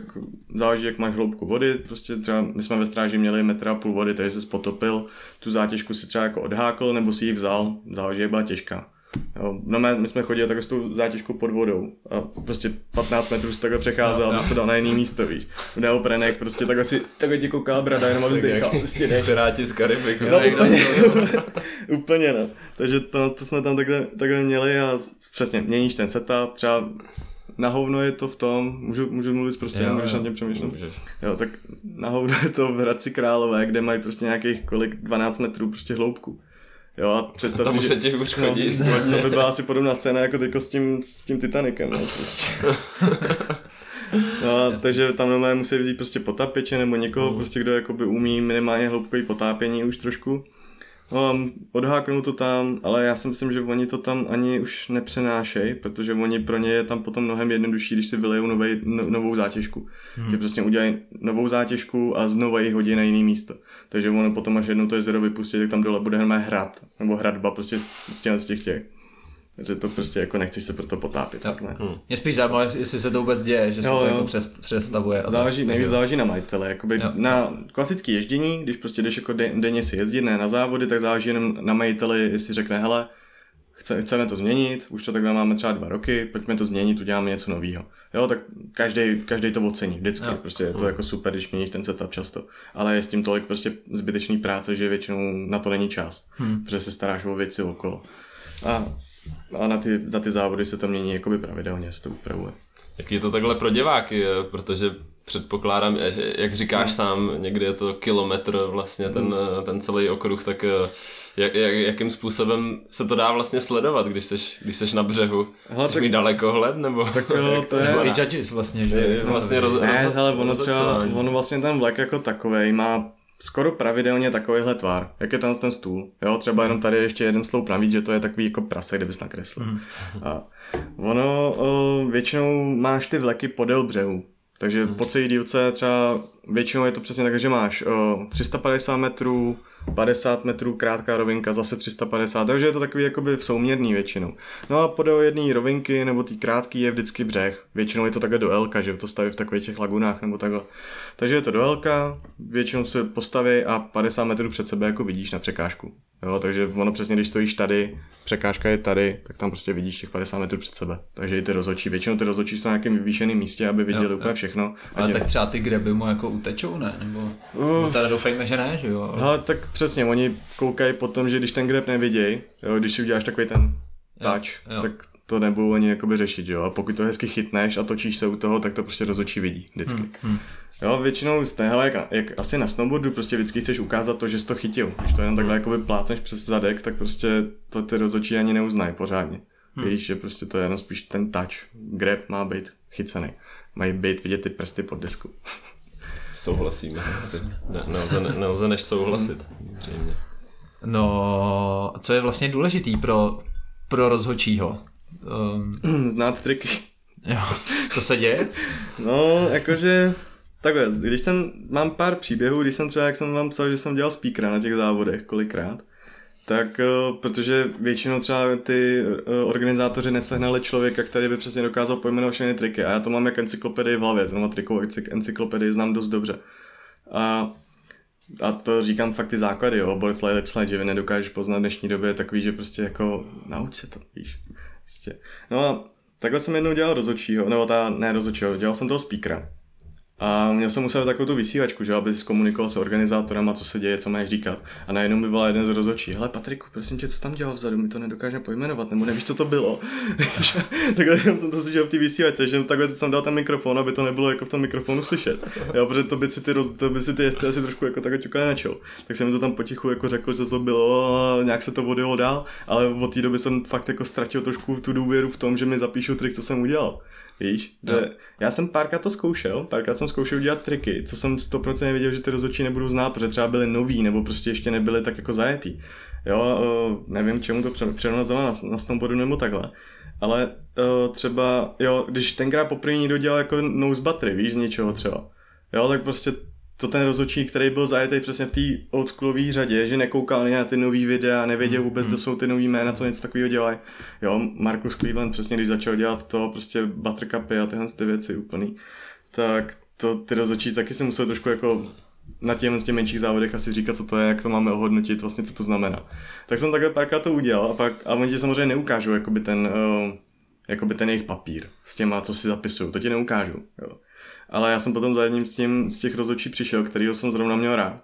záleží, jak máš hloubku vody. Prostě třeba my jsme ve stráži měli metr a půl vody, takže se potopil, tu zátěžku si třeba jako odhákl nebo si ji vzal, záleží, jak byla těžká. Jo, no my, my jsme chodili takhle s tou zátěžkou pod vodou a prostě 15 metrů si takhle přecházel, no, abys to dal na jiný místo, víš. Neoprenek, prostě takhle si, takhle ti kouká brada, jenom abys dechal, prostě jdeš. Piráti z Karibiku. No, úplně, úplně, no. Takže to, to jsme tam takhle, takhle měli a přesně, měníš ten setup, třeba na hovno je to v tom, můžu, můžu mluvit prostě, jo, můžeš jo, na tím přemýšlet. Můžeš. Jo, tak na hovno je to v Hradci Králové, kde mají prostě nějakých kolik, 12 metrů prostě hloubku. Jo, a představ a si, že... ti už chodí. No, to by byla asi podobná scéna jako teďko s tím, s tím Titanicem. No, prostě. no takže tam normálně musí vzít prostě potápěče nebo někoho, mm. prostě, kdo jakoby umí minimálně hloubkový potápění už trošku. No, odháknou to tam, ale já si myslím, že oni to tam ani už nepřenášejí, protože oni pro ně je tam potom mnohem jednodušší, když si vylejou novej, no, novou zátěžku. Hmm. Že prostě udělají novou zátěžku a znovu ji hodí na jiný místo. Takže ono potom, až jednou to jezero vypustí, tak tam dole bude hrát hrad, nebo hradba prostě z těch, z těch těch. Takže to prostě jako nechceš se proto potápět. Tak ne. Hmm. Mě spíš zajímalo, jestli se to vůbec děje, že se jo, to jo. jako přestavuje. Záleží, nejvíc záleží na majitele. Jakoby na klasické ježdění, když prostě jdeš jako denně si jezdit, ne na závody, tak záleží jenom na majiteli, jestli řekne, hele, chce, chceme to změnit, už to takhle máme třeba dva roky, pojďme to změnit, uděláme něco nového. Jo, tak každý, každý to ocení, vždycky, jo. prostě je to jako super, když měníš ten setup často. Ale je s tím tolik prostě zbytečný práce, že většinou na to není čas, hmm. protože se staráš o věci okolo. A a na ty, na ty závody se to mění jakoby pravidelně, se to upravuje. Jak je to takhle pro diváky, protože předpokládám, jak říkáš sám, někdy je to kilometr vlastně ten, hmm. ten celý okruh, tak eh, jak, jak, jakým způsobem se to dá vlastně sledovat, když jsi, když jsi na břehu? Hele, Jsi tak, daleko hled, nebo? Tak jo, to je... i judges vlastně, že? Je, vlastně roz, ne, roz, hele, ono třeba, ono vlastně ten vlek jako takovej má skoro pravidelně takovýhle tvar, jak je tam ten stůl. Jo, třeba jenom tady ještě jeden sloup navíc, že to je takový jako prase, kde bys nakreslil. Mm. A ono o, většinou máš ty vleky podél břehu. Takže hmm. po celé dílce třeba většinou je to přesně tak, že máš o, 350 metrů, 50 metrů krátká rovinka, zase 350, takže je to takový jakoby v souměrný většinou. No a podél jedné rovinky nebo tý krátký je vždycky břeh. Většinou je to takhle do Elka, že to staví v takových těch lagunách nebo takhle. Takže je to do Elka, většinou se postaví a 50 metrů před sebe jako vidíš na překážku. Jo, takže ono přesně, když stojíš tady, překážka je tady, tak tam prostě vidíš těch 50 metrů před sebe. Takže i ty rozhodčí, většinou ty rozhodčí jsou na nějakém vyvýšeném místě, aby viděli jo, úplně jo. všechno. Ale tě... tak třeba ty greby mu jako utečou, ne? Nebo uh, teda doufejme, že ne, že jo? Ale tak přesně, oni koukají potom, že když ten greb nevidějí, jo, když si uděláš takový ten touch, jo, jo. tak to nebudou ani jakoby řešit, jo. A pokud to hezky chytneš a točíš se u toho, tak to prostě rozhodčí vidí vždycky. Hmm, hmm. Jo, většinou z téhle, jak, jak, asi na snowboardu, prostě vždycky chceš ukázat to, že jsi to chytil. Když to jenom takhle hmm. jakoby plácneš přes zadek, tak prostě to ty rozhodčí ani neuznají pořádně. Hmm. Víš, že prostě to je jenom spíš ten touch. Grab má být chycený. Mají být vidět ty prsty pod disku. Souhlasíme. Ne, nelze, ne, nelze než souhlasit. Hmm. No, co je vlastně důležitý pro, pro rozhodčího? Um... Znát triky. Jo, to se děje? no, jakože takhle, když jsem, mám pár příběhů, když jsem třeba, jak jsem vám psal, že jsem dělal speakera na těch závodech kolikrát, tak uh, protože většinou třeba ty uh, organizátoři nesehnali člověka, který by přesně dokázal pojmenovat všechny triky a já to mám jak encyklopedii v hlavě, znamená trikovou encyklopedii znám dost dobře. A a to říkám fakt ty základy, jo, Boris Lipslide, že vy nedokážeš poznat v dnešní době, takový, že prostě jako nauč se to, víš. Prostě. No a takhle jsem jednou dělal rozočího, nebo ta, ne rozočího, dělal jsem toho speakera. A měl jsem musel takovou tu vysílačku, že aby zkomunikoval s organizátorama, co se děje, co máš říkat. A najednou by byla jeden z rozočí. Hele Patriku, prosím tě, co tam dělal vzadu, my to nedokážeme pojmenovat, nebo nevíš, co to bylo. takhle jsem to slyšel v té vysílačce, že takhle jsem dal ten mikrofon, aby to nebylo jako v tom mikrofonu slyšet. Jo, protože to by si ty, roz, to by si ty jezdci asi trošku jako takhle ťukali na čel. Tak jsem mi to tam potichu jako řekl, že to bylo a nějak se to odjelo dál, ale od té doby jsem fakt jako ztratil trošku tu důvěru v tom, že mi zapíšu trik, co jsem udělal. Víš, že já jsem párkrát to zkoušel, párkrát jsem zkoušel dělat triky, co jsem 100% věděl, že ty rozhodčí nebudou znát, protože třeba byly noví, nebo prostě ještě nebyly tak jako zajetý. Jo, nevím, čemu to přenazovat na, na snowboardu nebo takhle. Ale třeba, jo, když tenkrát poprvé někdo dělal jako nose battery, víš, z něčeho třeba. Jo, tak prostě to ten rozhodčí, který byl zajetý přesně v té oldschoolový řadě, že nekoukal na ty nový videa, nevěděl vůbec, kdo jsou ty nový jména, co něco takového dělají. Jo, Markus Cleveland přesně, když začal dělat to, prostě buttercupy a tyhle ty věci úplný, tak to ty rozhodčí taky se musel trošku jako na těm z těch menších závodech asi říkat, co to je, jak to máme ohodnotit, vlastně co to znamená. Tak jsem takhle párkrát to udělal a pak, a oni ti samozřejmě neukážou jakoby ten, uh, jakoby ten jejich papír s těma, co si zapisují, to ti neukážou. Jo. Ale já jsem potom za jedním z, tím, z těch rozhodčí přišel, kterýho jsem zrovna měl rád.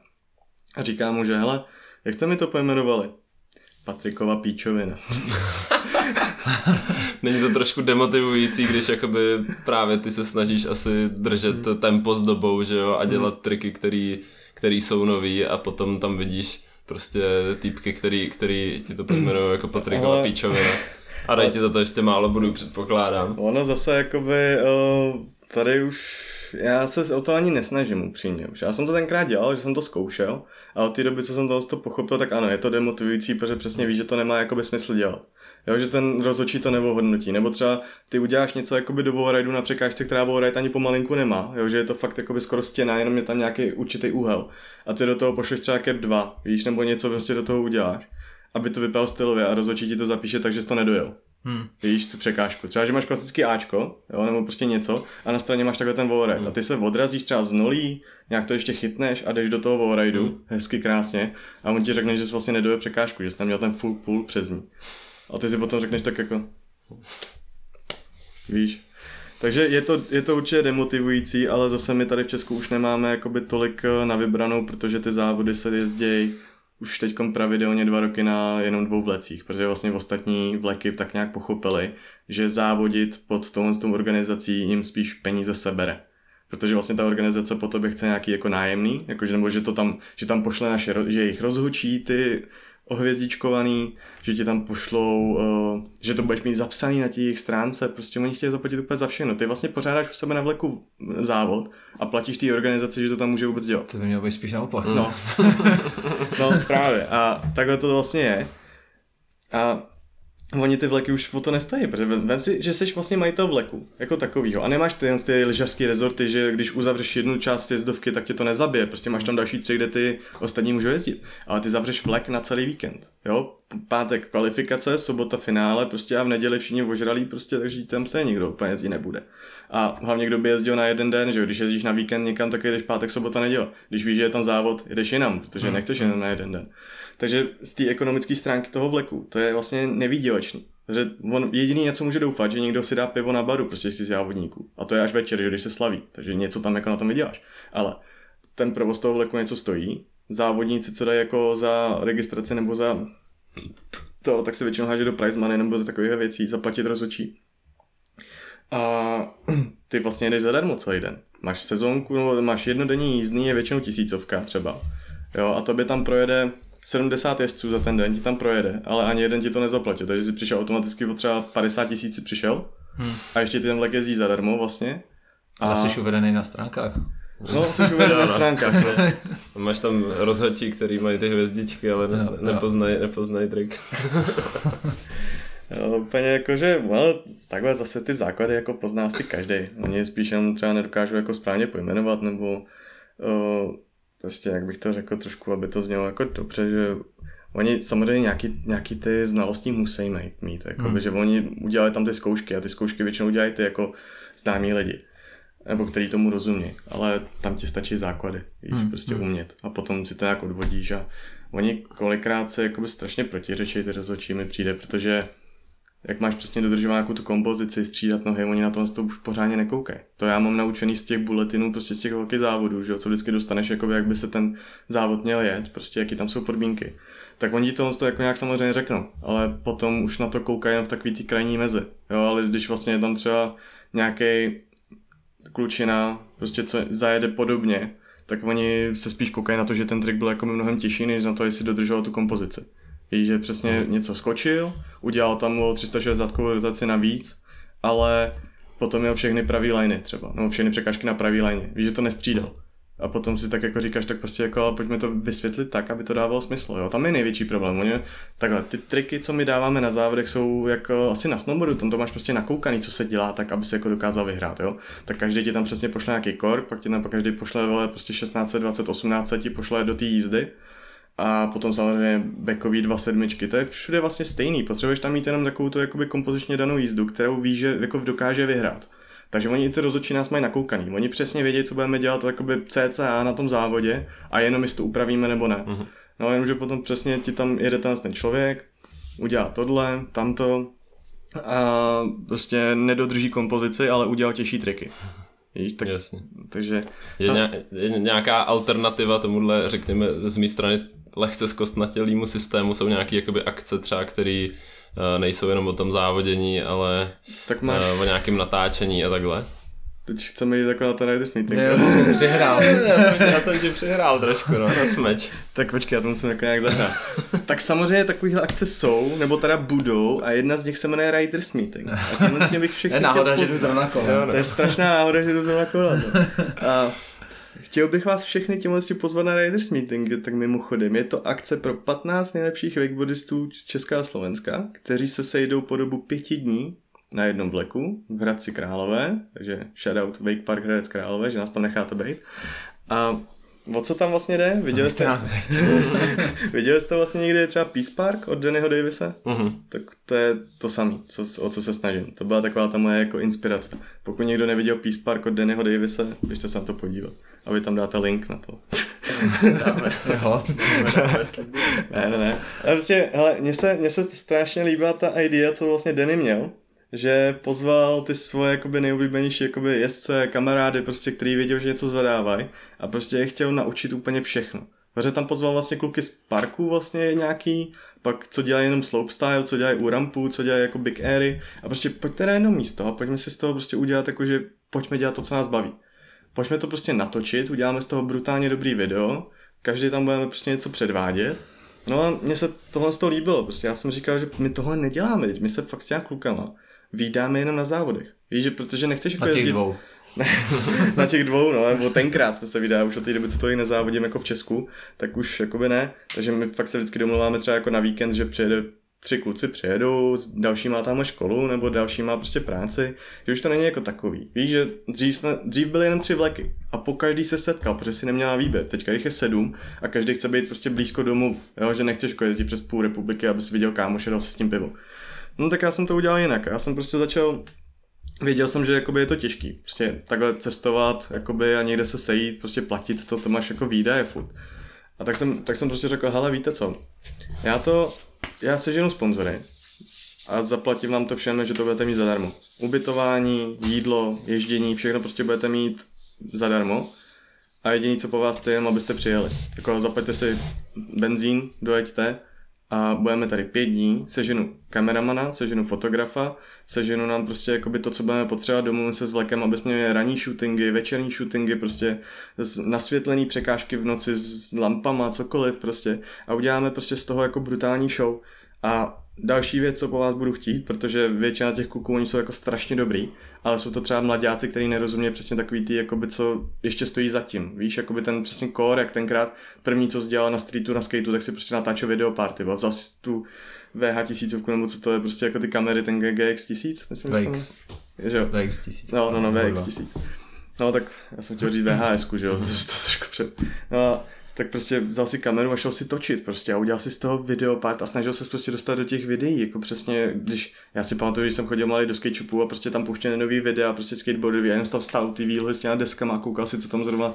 A říkám mu, že hele, jak jste mi to pojmenovali? Patrikova píčovina. Není to trošku demotivující, když jakoby právě ty se snažíš asi držet hmm. tempo s dobou, že jo, a dělat hmm. triky, který, který jsou nový a potom tam vidíš prostě týpky, který, který ti to pojmenují jako Patrikova Ale... píčovina. A dají ti za to ještě málo budu předpokládám. Ono zase jakoby, uh, tady už já se o to ani nesnažím upřímně. Já jsem to tenkrát dělal, že jsem to zkoušel a od té doby, co jsem to, pochopil, tak ano, je to demotivující, protože přesně víš, že to nemá jakoby smysl dělat. Jo, že ten rozhodčí to nevohodnotí. Nebo třeba ty uděláš něco jakoby do wallridu na překážce, která wallride ani pomalinku nemá. Jo, že je to fakt jakoby skoro stěna, jenom je tam nějaký určitý úhel. A ty do toho pošleš třeba cap 2, víš, nebo něco prostě do toho uděláš, aby to vypadalo stylově a rozhodčí ti to zapíše tak, že jsi to nedojel. Hmm. Víš tu překážku. Třeba, že máš klasický Ačko, jo, nebo prostě něco a na straně máš takhle ten wallride hmm. a ty se odrazíš třeba z nolí, nějak to ještě chytneš a jdeš do toho wallrideu, hmm. hezky krásně a on ti řekne, že jsi vlastně nedojel překážku, že jsi tam měl ten full pull přes ní. A ty si potom řekneš tak jako... Víš? Takže je to, je to určitě demotivující, ale zase my tady v Česku už nemáme jakoby tolik eh, na vybranou, protože ty závody se jezdějí už teď pravidelně dva roky na jenom dvou vlecích, protože vlastně ostatní vleky tak nějak pochopili, že závodit pod touhle tou organizací jim spíš peníze sebere. Protože vlastně ta organizace po tobě chce nějaký jako nájemný, jakože, nebo že to tam, že tam pošle naše, že jich rozhučí ty ohvězdičkovaný, že ti tam pošlou, uh, že to budeš mít zapsaný na těch stránce, prostě oni chtějí zaplatit úplně za všechno. Ty vlastně pořádáš u sebe na vleku závod a platíš té organizaci, že to tam může vůbec dělat. To by mělo být spíš naopak. No. no, právě. A takhle to vlastně je. A oni ty vleky už o to nestojí, protože vem, si, že jsi vlastně majitel vleku, jako takovýho. A nemáš ty, ty lyžařské rezorty, že když uzavřeš jednu část jezdovky, tak tě to nezabije, prostě máš tam další tři, kde ty ostatní můžou jezdit. Ale ty zavřeš vlek na celý víkend, jo? Pátek kvalifikace, sobota finále, prostě a v neděli všichni ožralí, prostě, takže tam se nikdo úplně jezdit nebude. A hlavně kdo by jezdil na jeden den, že jo? když jezdíš na víkend někam, tak jedeš pátek, sobota, neděle. Když víš, že je tam závod, jedeš jinam, protože hmm. nechceš jenom na jeden den. Takže z té ekonomické stránky toho vleku, to je vlastně nevýdělečný. Takže on jediný něco může doufat, že někdo si dá pivo na baru, prostě si z závodníků. A to je až večer, že když se slaví. Takže něco tam jako na tom vyděláš. Ale ten provoz toho vleku něco stojí. Závodníci, co dají jako za registraci nebo za to, tak se většinou háže do prize money nebo do takových věcí, zaplatit rozhodčí. A ty vlastně jdeš zadarmo celý den. Máš sezónku, nebo máš jednodenní jízdný, je většinou tisícovka třeba. Jo, a to by tam projede 70 jezdců za ten den ti tam projede, ale ani jeden ti to nezaplatí, takže si přišel automaticky o třeba 50 tisíc přišel hmm. a ještě ty ten vlek jezdí zadarmo vlastně. A... Ale jsi uvedený na stránkách. No, jsi uvedený na stránkách. No. Máš tam rozhodčí, který mají ty hvězdičky, ale ne, no, nepoznají nepoznaj trik. Jo, úplně jako, že no, takhle zase ty základy jako pozná si každý. Oni spíš jenom třeba nedokážou jako správně pojmenovat, nebo uh, prostě, jak bych to řekl trošku, aby to znělo jako dobře, že oni samozřejmě nějaký, nějaký ty znalosti musí mít, mít jako hmm. že oni udělali tam ty zkoušky a ty zkoušky většinou udělají ty jako známí lidi nebo který tomu rozumí, ale tam ti stačí základy, víš, hmm. prostě hmm. umět a potom si to nějak odvodíš a oni kolikrát se jakoby strašně protiřečí ty rozhodčí mi přijde, protože jak máš přesně dodržovat nějakou tu kompozici, střídat nohy, oni na to, to už pořádně nekoukají. To já mám naučený z těch bulletinů, prostě z těch velkých závodů, že jo, co vždycky dostaneš, jakoby, jak by se ten závod měl jet, prostě jaký tam jsou podmínky. Tak oni to, to jako nějak samozřejmě řeknou, ale potom už na to koukají v takový ty krajní mezi. Jo, ale když vlastně je tam třeba nějaký klučina, prostě co zajede podobně, tak oni se spíš koukají na to, že ten trik byl jako mnohem těžší, než na to, jestli dodržoval tu kompozici. Víš, že přesně no. něco skočil, udělal tam o 360 rotaci navíc, ale potom měl všechny pravý liney třeba, nebo všechny překážky na pravý line. Víš, že to nestřídal. A potom si tak jako říkáš, tak prostě jako, ale pojďme to vysvětlit tak, aby to dávalo smysl. Jo? Tam je největší problém. Oni, takhle, ty triky, co my dáváme na závodech, jsou jako asi na snowboardu, tam to máš prostě nakoukaný, co se dělá, tak aby se jako dokázal vyhrát. Jo? Tak každý ti tam přesně pošle nějaký kork, pak ti tam pak každý pošle vole, prostě 16, 20, 18 ti pošle do té jízdy a potom samozřejmě backový dva sedmičky, to je všude vlastně stejný, potřebuješ tam mít jenom takovou tu jakoby kompozičně danou jízdu, kterou víš, že jako dokáže vyhrát. Takže oni i ty rozhodčí nás mají nakoukaný. Oni přesně vědí, co budeme dělat jakoby CCA na tom závodě a jenom jestli to upravíme nebo ne. Uh-huh. No jenomže potom přesně ti tam jede ten, ten člověk, udělá tohle, tamto a prostě nedodrží kompozici, ale udělal těžší triky. Víš, tak, Jasně. Takže... Je, a... je nějaká alternativa tomuhle, řekněme, z mé strany lehce zkostnatělýmu systému jsou nějaké jakoby akce třeba, které uh, nejsou jenom o tom závodění, ale tak máš... uh, o nějakém natáčení a takhle. Teď chceme jít jako na ten Riders Meeting. Já jsem přihrál. já jsem ti přihrál trošku, no, na smeč. tak počkej, já to musím jako nějak zahrát. tak samozřejmě takovéhle akce jsou, nebo teda budou, a jedna z nich se jmenuje Riders Meeting. A tím bych všechny Je náhoda, že jdu zrovna kola. To je strašná náhoda, že jdu zrovna kola. A Chtěl bych vás všechny tímhle pozvat na Riders Meeting, tak mimochodem je to akce pro 15 nejlepších wakeboardistů z Česka a Slovenska, kteří se sejdou po dobu pěti dní na jednom vleku v Hradci Králové, takže shoutout Wake Park Hradec Králové, že nás tam necháte být. A O co tam vlastně jde? Viděli jste, nás viděli jste vlastně někdy třeba Peace Park od Dannyho Davise? Uh-huh. Tak to je to samé, co, o co se snažím. To byla taková ta moje jako inspirace. Pokud někdo neviděl Peace Park od Dannyho Davise, běžte se na to podívat. A vy tam dáte link na to. dáme. ne, ne, ne. A prostě, hele, mně se, mně se strašně líbila ta idea, co vlastně Danny měl, že pozval ty svoje jakoby nejoblíbenější jakoby jezdce, kamarády, prostě, který věděl, že něco zadávají a prostě je chtěl naučit úplně všechno. Takže tam pozval vlastně kluky z parku vlastně nějaký, pak co dělají jenom slopestyle, co dělají u rampu, co dělají jako big airy a prostě pojďte na jedno místo a pojďme si z toho prostě udělat jako, že pojďme dělat to, co nás baví. Pojďme to prostě natočit, uděláme z toho brutálně dobrý video, každý tam budeme prostě něco předvádět No a mně se tohle z toho líbilo, prostě já jsem říkal, že my tohle neděláme, teď my se fakt s těma klukama vydáme jenom na závodech. Víš, že protože nechceš jako Na těch jezdit... dvou. Na těch dvou, no, nebo tenkrát jsme se vydali, už od té doby, co to i nezávodím jako v Česku, tak už jakoby ne, takže my fakt se vždycky domluváme třeba jako na víkend, že přijede tři kluci přijedou, další má tamhle školu, nebo další má prostě práci, že už to není jako takový. Víš, že dřív, jsme, dřív byly jen tři vleky a po každý se setkal, protože si neměla výběr. Teďka jich je sedm a každý chce být prostě blízko domu, jo, že nechceš jezdit přes půl republiky, aby si viděl kámoše, dal se s tím pivo. No tak já jsem to udělal jinak. Já jsem prostě začal Věděl jsem, že jakoby je to těžký. Prostě takhle cestovat jakoby a někde se sejít, prostě platit to, to máš jako výdaje furt. A tak jsem, tak jsem prostě řekl, hele víte co, já to, já seženu sponzory a zaplatím vám to všem, že to budete mít zadarmo. Ubytování, jídlo, ježdění, všechno prostě budete mít zadarmo. A jediný, co po vás chci, jenom abyste přijeli. Jako zaplaťte si benzín, dojeďte a budeme tady pět dní, seženu kameramana, seženu fotografa, seženu nám prostě jakoby to, co budeme potřebovat, domluvím se s vlekem, aby jsme měli ranní shootingy, večerní shootingy, prostě nasvětlený překážky v noci s lampama, cokoliv prostě a uděláme prostě z toho jako brutální show. A další věc, co po vás budu chtít, protože většina těch kluků, oni jsou jako strašně dobrý, ale jsou to třeba mladáci, kteří nerozumějí přesně takový ty, jakoby, co ještě stojí za tím. Víš, jakoby ten přesně core, jak tenkrát první, co dělal na streetu, na skateu, tak si prostě natáčel video party, vzal si tu VH tisícovku, nebo co to je, prostě jako ty kamery, ten GX tisíc, myslím. VX. že jo? VX tisíc. No, no, no, VX tisíc. No tak já jsem chtěl říct VHS, že jo, to, to trošku před. No, tak prostě vzal si kameru a šel si točit prostě a udělal si z toho videopart a snažil se prostě dostat do těch videí, jako přesně, když, já si pamatuju, když jsem chodil malý do skateshopu a prostě tam pouštěli nový videa, prostě skateboardový, a jenom tam stál ty výlohy s těma deskama a koukal si, co tam zrovna uh,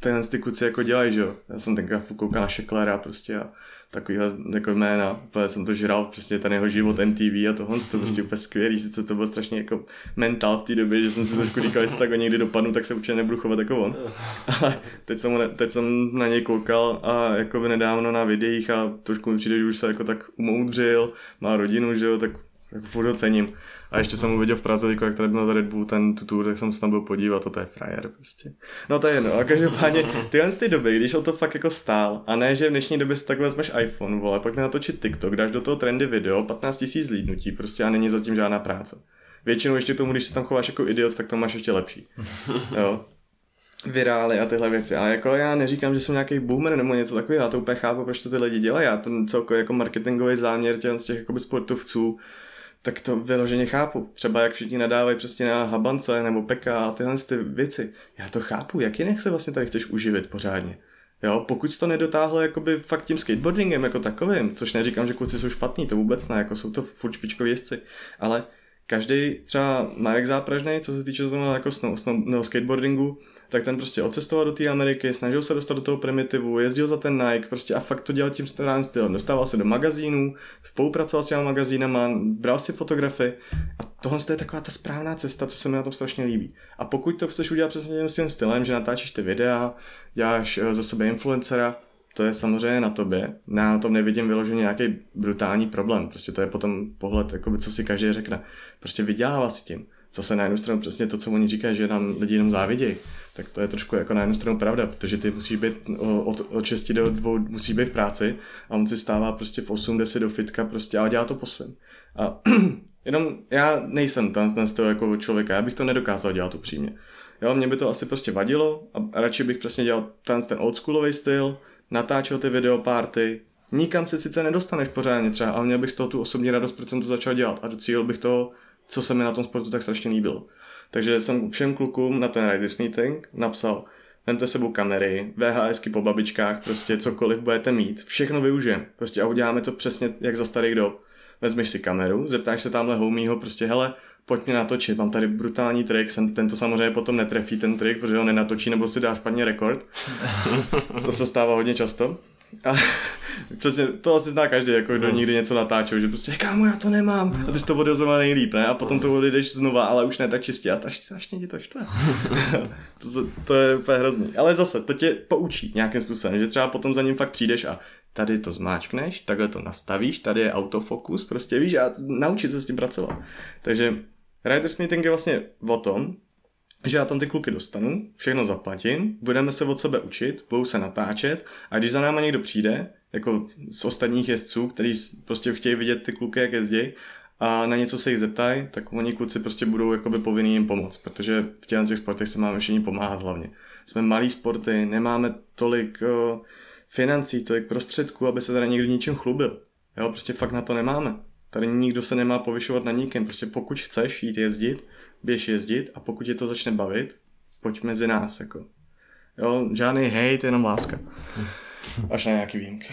tenhle ty kluci jako dělají, že jo. Já jsem tenkrát koukal na Šeklera prostě a takovýhle jako jména. Úplně jsem to žral, přesně ten jeho život MTV a tohle, to prostě úplně skvělý, sice to bylo strašně jako mental v té době, že jsem si trošku říkal, jestli tak někdy dopadnu, tak se určitě nebudu chovat jako on. Ale teď jsem, teď jsem na něj koukal a jako by nedávno na videích a trošku mi přijde, že už se jako tak umoudřil, má rodinu, že jo, tak jako furt ho cením. A ještě jsem uviděl v Praze, jako jak tady byl Red Bull ten tu tour, tak jsem se tam byl podívat, to je frajer prostě. No to je jedno, a každopádně tyhle ty doby, když o to fakt jako stál, a ne, že v dnešní době si takhle vezmeš iPhone, vole, pak natočit TikTok, dáš do toho trendy video, 15 000 zlídnutí, prostě a není zatím žádná práce. Většinou ještě tomu, když se tam chováš jako idiot, tak to máš ještě lepší. Jo virály a tyhle věci. A jako já neříkám, že jsem nějaký boomer nebo něco takového, já to úplně chápu, proč to ty lidi dělají. Já ten celkově jako marketingový záměr těch, z těch jakoby sportovců tak to vyloženě chápu. Třeba jak všichni nadávají přesně na Habance nebo Peka a tyhle ty věci. Já to chápu, jak jinak se vlastně tady chceš uživit pořádně. Jo, pokud to nedotáhl jakoby fakt tím skateboardingem jako takovým, což neříkám, že kluci jsou špatní, to vůbec ne, jako jsou to furt špičkoví jezdci, ale každý třeba Marek Zápražný, co se týče zrovna jako snow, snow, no, skateboardingu, tak ten prostě odcestoval do té Ameriky, snažil se dostat do toho primitivu, jezdil za ten Nike, prostě a fakt to dělal tím starým stylem. Dostával se do magazínů, spolupracoval s těma magazínama, bral si fotografy a tohle je taková ta správná cesta, co se mi na tom strašně líbí. A pokud to chceš udělat přesně tím stylem, že natáčíš ty videa, děláš eh, za sebe influencera, to je samozřejmě na tobě. Na tom nevidím vyloženě nějaký brutální problém. Prostě to je potom pohled, jakoby, co si každý řekne. Prostě vydělává si tím. Zase na jednu stranu přesně to, co oni říkají, že nám lidi jenom závidějí tak to je trošku jako na jednu stranu pravda, protože ty musíš být od, od 6 do 2 musí být v práci a on si stává prostě v 8, 10 do fitka prostě a dělá to po svém. A jenom já nejsem ten, ten styl jako člověka, já bych to nedokázal dělat upřímně. Jo, mě by to asi prostě vadilo a radši bych přesně dělal ten, ten oldschoolový styl, natáčel ty videoparty, nikam se sice nedostaneš pořádně třeba, ale měl bych z toho tu osobní radost, proč jsem to začal dělat a docílil bych toho, co se mi na tom sportu tak strašně líbilo. Takže jsem všem klukům na ten Riders Meeting napsal, vemte sebou kamery, VHSky po babičkách, prostě cokoliv budete mít, všechno využijeme. Prostě a uděláme to přesně jak za starých dob. Vezmeš si kameru, zeptáš se tamhle homího, prostě hele, pojď mi natočit, mám tady brutální trik, jsem, ten to samozřejmě potom netrefí ten trik, protože ho nenatočí nebo si dá špatně rekord. to se stává hodně často. A přesně, to asi zná každý, jako kdo no. nikdy něco natáčel, že prostě, kámo, já to nemám. A ty jsi to odezval nejlíp, ne? A potom to odjedeš znova, ale už ne tak čistě. A to strašně ti to štve. to, to, je úplně hrozný. Ale zase, to tě poučí nějakým způsobem, že třeba potom za ním fakt přijdeš a tady to zmáčkneš, takhle to nastavíš, tady je autofokus, prostě víš, a naučit se s tím pracovat. Takže Riders Meeting je vlastně o tom, že já tam ty kluky dostanu, všechno zaplatím, budeme se od sebe učit, budou se natáčet a když za náma někdo přijde, jako z ostatních jezdců, kteří prostě chtějí vidět ty kluky, jak jezdí, a na něco se jich zeptají, tak oni kluci prostě budou jakoby povinni jim pomoct, protože v těch, těch sportech se máme všichni pomáhat hlavně. Jsme malí sporty, nemáme tolik uh, financí, tolik prostředků, aby se tady někdo ničím chlubil. Jo, prostě fakt na to nemáme. Tady nikdo se nemá povyšovat na nikým. Prostě pokud chceš jít jezdit, běž jezdit a pokud tě to začne bavit, pojď mezi nás, jako. Jo, žádný hejt, jenom láska. Až na nějaký výjimky.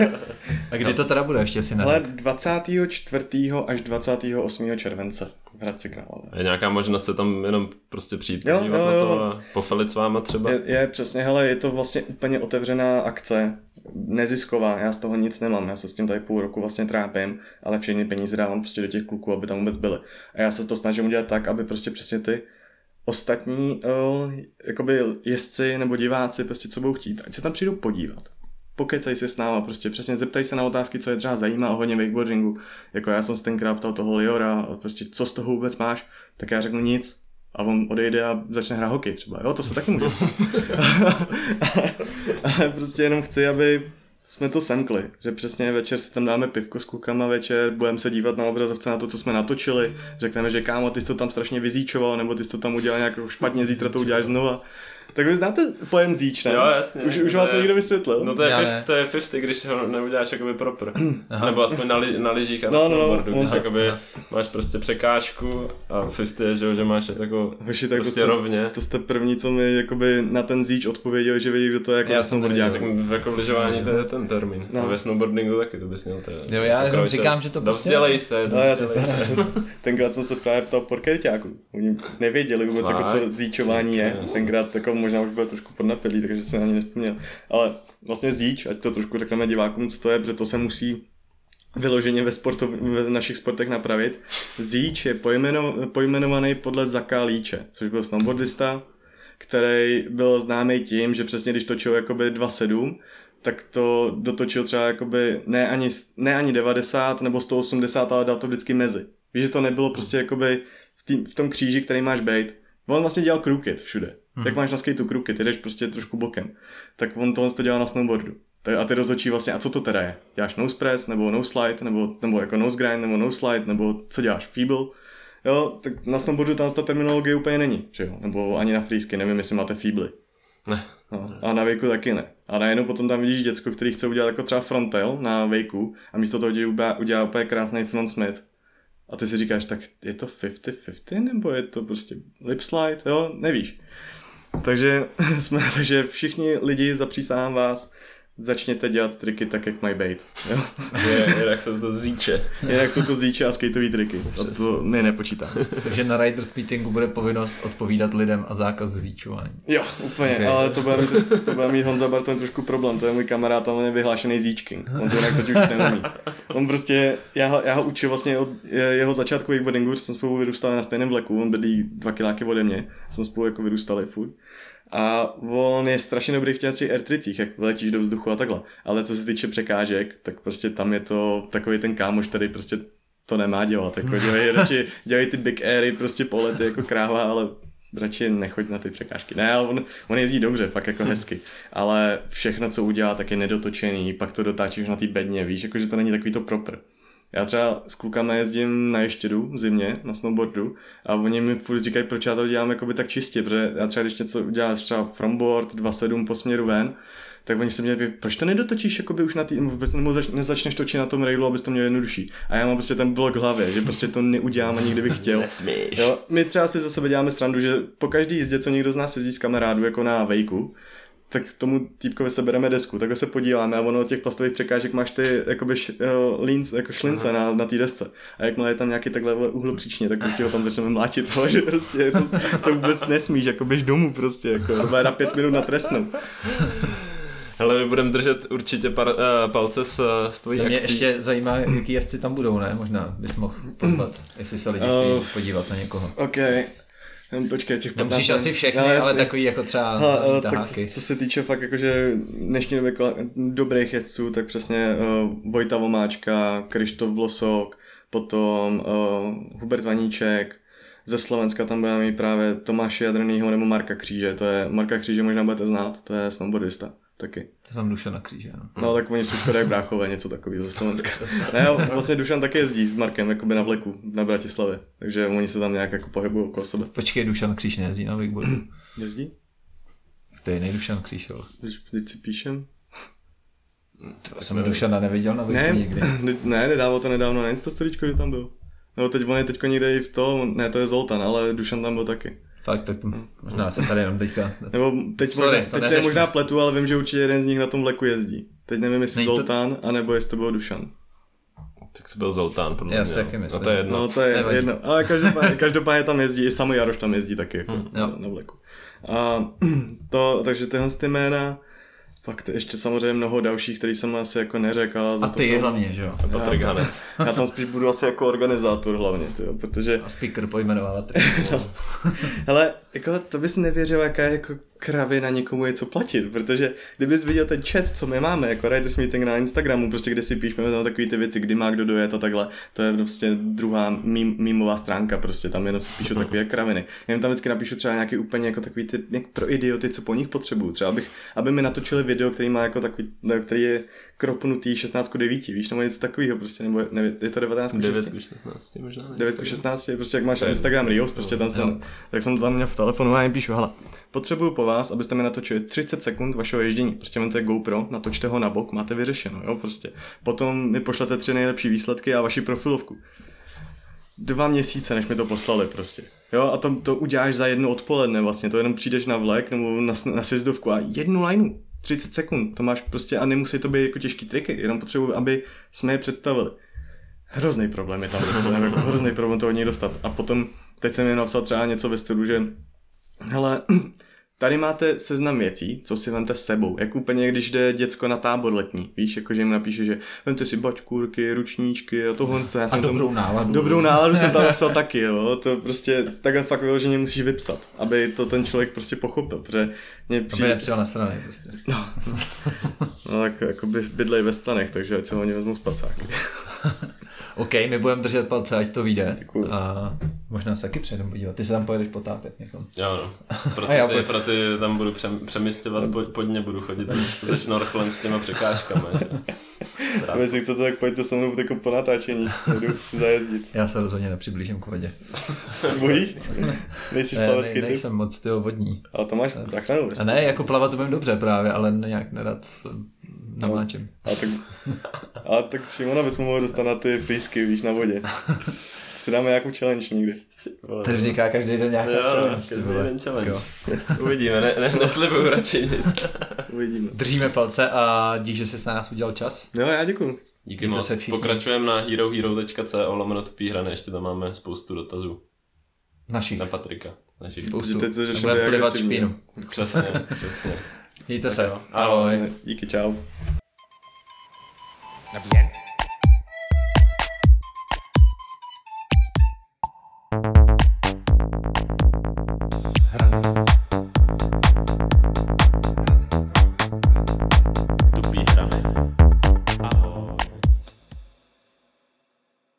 A kdy to teda bude ještě si Ale neřek? 24. až 28. července v Hradci Králové. Je nějaká možnost se tam jenom prostě přijít Jo, podívat jo, na jo. to a pofelit s váma třeba? Je, je přesně, hele, je to vlastně úplně otevřená akce, nezisková, já z toho nic nemám, já se s tím tady půl roku vlastně trápím, ale všechny peníze dávám prostě do těch kluků, aby tam vůbec byly. A já se to snažím udělat tak, aby prostě přesně ty ostatní uh, jakoby jezdci nebo diváci, prostě co budou chtít, ať se tam přijdou podívat. Pokecej si s náma, prostě přesně zeptaj se na otázky, co je třeba zajímá o hodně wakeboardingu. Jako já jsem se tenkrát ptal toho Liora, prostě co z toho vůbec máš, tak já řeknu nic, a on odejde a začne hrát hokej třeba, jo, to se taky může stát. Ale prostě jenom chci, aby jsme to semkli, že přesně večer si tam dáme pivko s klukama večer, budeme se dívat na obrazovce na to, co jsme natočili, řekneme, že kámo, ty jsi to tam strašně vyzíčoval, nebo ty jsi to tam udělal nějak špatně, zítra to uděláš znova. Tak vy znáte pojem zíč, ne? Jo, jasně. Už, už vám to někdo vysvětlil? No to je, Já 50, ne. to je 50, když ho neuděláš jakoby proper. Nebo aspoň na, li, na lyžích a na No, no, no, snowboardu, no, když no. jakoby máš prostě překážku a 50 je, že, jo, že máš jako Hoši, tak prostě to, jste, rovně. to jste první, co mi jakoby na ten zíč odpověděl, že vědí, kdo to je jako Já já jsem snowboardiák. Tak jako v lyžování to je ten termín. No. A ve snowboardingu taky to bys měl. To je, Jo, já jenom říkám, že to prostě- Dovzdělej se, No, tenkrát jsem se právě ptal porkerťáků. Oni nevěděli vůbec, jako, co zíčování je. Tenkrát jako možná už byl trošku podnapilý, takže jsem ani nespomněl. Ale vlastně zíč, ať to trošku řekneme divákům, co to je, protože to se musí vyloženě ve, sportov, ve našich sportech napravit. Zíč je pojmeno, pojmenovaný podle Zaka Líče, což byl snowboardista, který byl známý tím, že přesně když točil jakoby 2.7, tak to dotočil třeba jakoby ne ani, ne ani 90 nebo 180, ale dal to vždycky mezi. Víš, že to nebylo prostě jakoby v, tý, v tom kříži, který máš bejt. On vlastně dělal crooked všude. Hmm. Jak máš na skateu crooked, jdeš prostě trošku bokem. Tak on tohle to dělal na snowboardu. A ty rozhodčí vlastně, a co to teda je? Děláš nose press, nebo no slide, nebo, nebo jako nose grind, nebo no slide, nebo co děláš? Feeble? Jo, tak na snowboardu tam ta terminologie úplně není, že jo? Nebo ani na freesky, nevím, jestli máte feebly. Ne. No, a na vejku taky ne. A najednou potom tam vidíš děcko, který chce udělat jako třeba frontail na vejku a místo toho udělá, udělá úplně krásný front smith. A ty si říkáš, tak je to 50-50 nebo je to prostě lip slide, jo, nevíš. Takže jsme, takže všichni lidi, zapřísahám vás, začněte dělat triky tak, jak mají být. Jo? Je, jinak jsou to zíče. Jinak jsou to zíče a skateové triky. A to my nepočítáme. Takže na Riders Meetingu bude povinnost odpovídat lidem a zákaz zíčování. Jo, úplně, Ok. okay. ale to bude, mít, to bude mít Honza Barton trošku problém, to je můj kamarád, ale on je vyhlášený zíčking, on to jinak už neumí. On prostě, já ho, já ho učil vlastně od jeho začátku wakeboardingu, jsme spolu vyrůstali na stejném vleku, on bydlí dva kiláky ode mě, jsme spolu jako vyrůstali furt. A on je strašně dobrý v těch r jak letíš do vzduchu a takhle. Ale co se týče překážek, tak prostě tam je to takový ten kámoš, který prostě to nemá dělat. Jako dělej, radši, dělej ty big airy, prostě polety jako kráva, ale radši nechoď na ty překážky. Ne, ale on, on jezdí dobře, fakt jako hezky. Ale všechno, co udělá, tak je nedotočený, pak to dotáčíš na té bedně, víš, jako že to není takový to proper. Já třeba s klukama jezdím na ještědu v zimě, na snowboardu a oni mi furt říkají, proč já to dělám jakoby tak čistě, protože já třeba když něco uděláš třeba frontboard 2.7 po směru ven, tak oni se mě ptají, proč to nedotočíš jakoby už na tý, nebo zač, nezačneš točit na tom railu, abys to měl jednodušší. A já mám prostě ten blok v hlavě, že prostě to neudělám ani kdybych chtěl. Nesmíš. Jo, my třeba si za sebe děláme srandu, že po každý jízdě, co někdo z nás jezdí s kamarádů jako na vejku, tak tomu týpkovi sebereme desku, takhle se podíváme a ono od těch plastových překážek máš ty jakoby š, uh, linc, jako šlince na, na té desce. A jakmile je tam nějaký takhle úhlu příčně, tak prostě ho tam začneme mlátit, ale že prostě to, to vůbec nesmíš, jako běž domů prostě, jako na pět minut na trestnou. Hele, my budeme držet určitě par, uh, palce s, s tvojí mě akcí. ještě zajímá, jaký jezdci tam budou, ne? Možná bys mohl pozvat, jestli se lidi chtějí Uh, podívat na někoho. OK, Jen počkej, těch 15 Nemusíš asi všechny, No, ale takový jako třeba ale taháky. tak co, co se týče fakt jakože dnešní době dobrých jezdců, tak přesně uh, Vojta Vomáčka, Krištof Vlosok, potom uh, Hubert Vaníček, ze Slovenska tam budeme mít právě Tomáše Jadrnýho nebo Marka Kříže, to je, Marka Kříže možná budete znát, to je snowboardista taky. To jsem duša na kříži, no. No tak oni jsou skoro jak bráchové, něco takového ze Slovenska. Ne, vlastně Dušan taky jezdí s Markem jakoby na vleku na Bratislavě, takže oni se tam nějak jako pohybují okolo sebe. Počkej, Dušan Kříž nejezdí na wakeboardu. Jezdí? Který nej Dušan Kříž, jo. Když, když si píšem? To jsem Dušana neviděl na Ne, nikdy. ne, ne, nedával to nedávno na Instastoríčko, že tam byl. No teď on je teďko někde i v tom, ne to je Zoltan, ale Dušan tam byl taky. Fakt, tak to, možná se tady jenom teďka... Nebo teď, Sorry, možná, teď se možná pletu, ale vím, že určitě jeden z nich na tom vleku jezdí. Teď nevím, jestli Není to- Zoltán, anebo jestli to byl Dušan. Tak to byl Zoltán, podle Já mě. si taky no. myslím. No to je jedno. No to je Nevadí. jedno. Ale každopádně, každopádně tam jezdí, i samý Jaroš tam jezdí taky jako na, na vleku. A to, takže tyhle ty jména, pak to ještě samozřejmě mnoho dalších, který jsem asi jako neřekl. A ty jsem- hlavně, že jo? Patrik Hanes. Já tam spíš budu asi jako organizátor hlavně, tyjo, protože A speaker pojmenovala ty. Hele, jako to bys nevěřil, jaká je jako kravina někomu je co platit, protože kdybys viděl ten chat, co my máme, jako Writers Meeting na Instagramu, prostě kde si píšeme tam takové ty věci, kdy má kdo dojet a takhle, to je prostě druhá mím, mýmová stránka, prostě tam jenom si píšu takové kraviny. Jenom tam vždycky napíšu třeba nějaký úplně jako takový ty jak pro idioty, co po nich potřebuju. Třeba abych, aby mi natočili video, který má jako takový, ne, který je kropnutý 16 k 9, víš, nebo něco takového prostě, nebo ne, je to 19 k 6. 9 k 16 možná. ne? 9 k 16, prostě jak máš na Instagram Reels, prostě tam stan, tak jsem to tam měl v telefonu a jim píšu, hele, potřebuju po vás, abyste mi natočili 30 sekund vašeho ježdění, prostě máte GoPro, natočte ho na bok, máte vyřešeno, jo, prostě. Potom mi pošlete tři nejlepší výsledky a vaši profilovku. Dva měsíce, než mi to poslali prostě. Jo, a to, to uděláš za jedno odpoledne vlastně, to jenom přijdeš na vlek nebo na, na sjezdovku a jednu lineu, 30 sekund, to máš prostě a nemusí to být jako těžký triky, jenom potřebuji, aby jsme je představili. Hrozný problém je tam dostat, jako hrozný problém to od něj dostat. A potom, teď jsem jim napsal třeba něco ve stylu, že hele, tady máte seznam věcí, co si vemte s sebou. Jak úplně, když jde děcko na tábor letní. Víš, jako že jim napíše, že vemte si bačkůrky, ručníčky a tohle. To já A jsem dobrou tam, náladu. Dobrou náladu jsem tam napsal taky, jo. To prostě takhle fakt vyloženě musíš vypsat, aby to ten člověk prostě pochopil, protože mě Aby přijde, nepřijel na strany. Prostě. no tak jako by bydlej ve stanech, takže ať se oni vezmu spacáky. OK, my budeme držet palce, ať to vyjde. Děkuju. A možná se taky přejdeme podívat. Ty se tam pojedeš potápět někam. Jo, no. Pro A já ty, pojď. pro ty tam budu přem, přemysťovat, po, pod ně budu chodit se šnorchlem s těma překážkama. Že? A jestli chcete, tak pojďte se mnou jako po natáčení. Jdu si zajezdit. Já se rozhodně nepřiblížím k vodě. Bojíš? Nejsi Ne, plavecký ne, typ? nejsem moc tyho vodní. Ale to máš záchranu. A ne, jako plavat umím dobře právě, ale nějak nerad se namáčím. A tak, a tak Šimona bys mu mohl dostat na ty frýsky, víš, na vodě. Si dáme nějakou challenge někdy. Teď říká každý den nějaká Jo, challenge. ty každý vole. den challenge. Jo. Uvidíme, ne, ne, neslibuju radši nic. Uvidíme. Držíme palce a dík, že jsi na nás udělal čas. Jo, já děkuju. Díky Mějte moc. Pokračujeme na herohero.co lomeno tupý hrany, ještě tam máme spoustu dotazů Našich. na Patrika. Našich. Spoustu. Teď to řešíme Budeme plivat špínu. Přesně, přesně. Mějte Tak se. Ahoj. Díky, čau. Bien.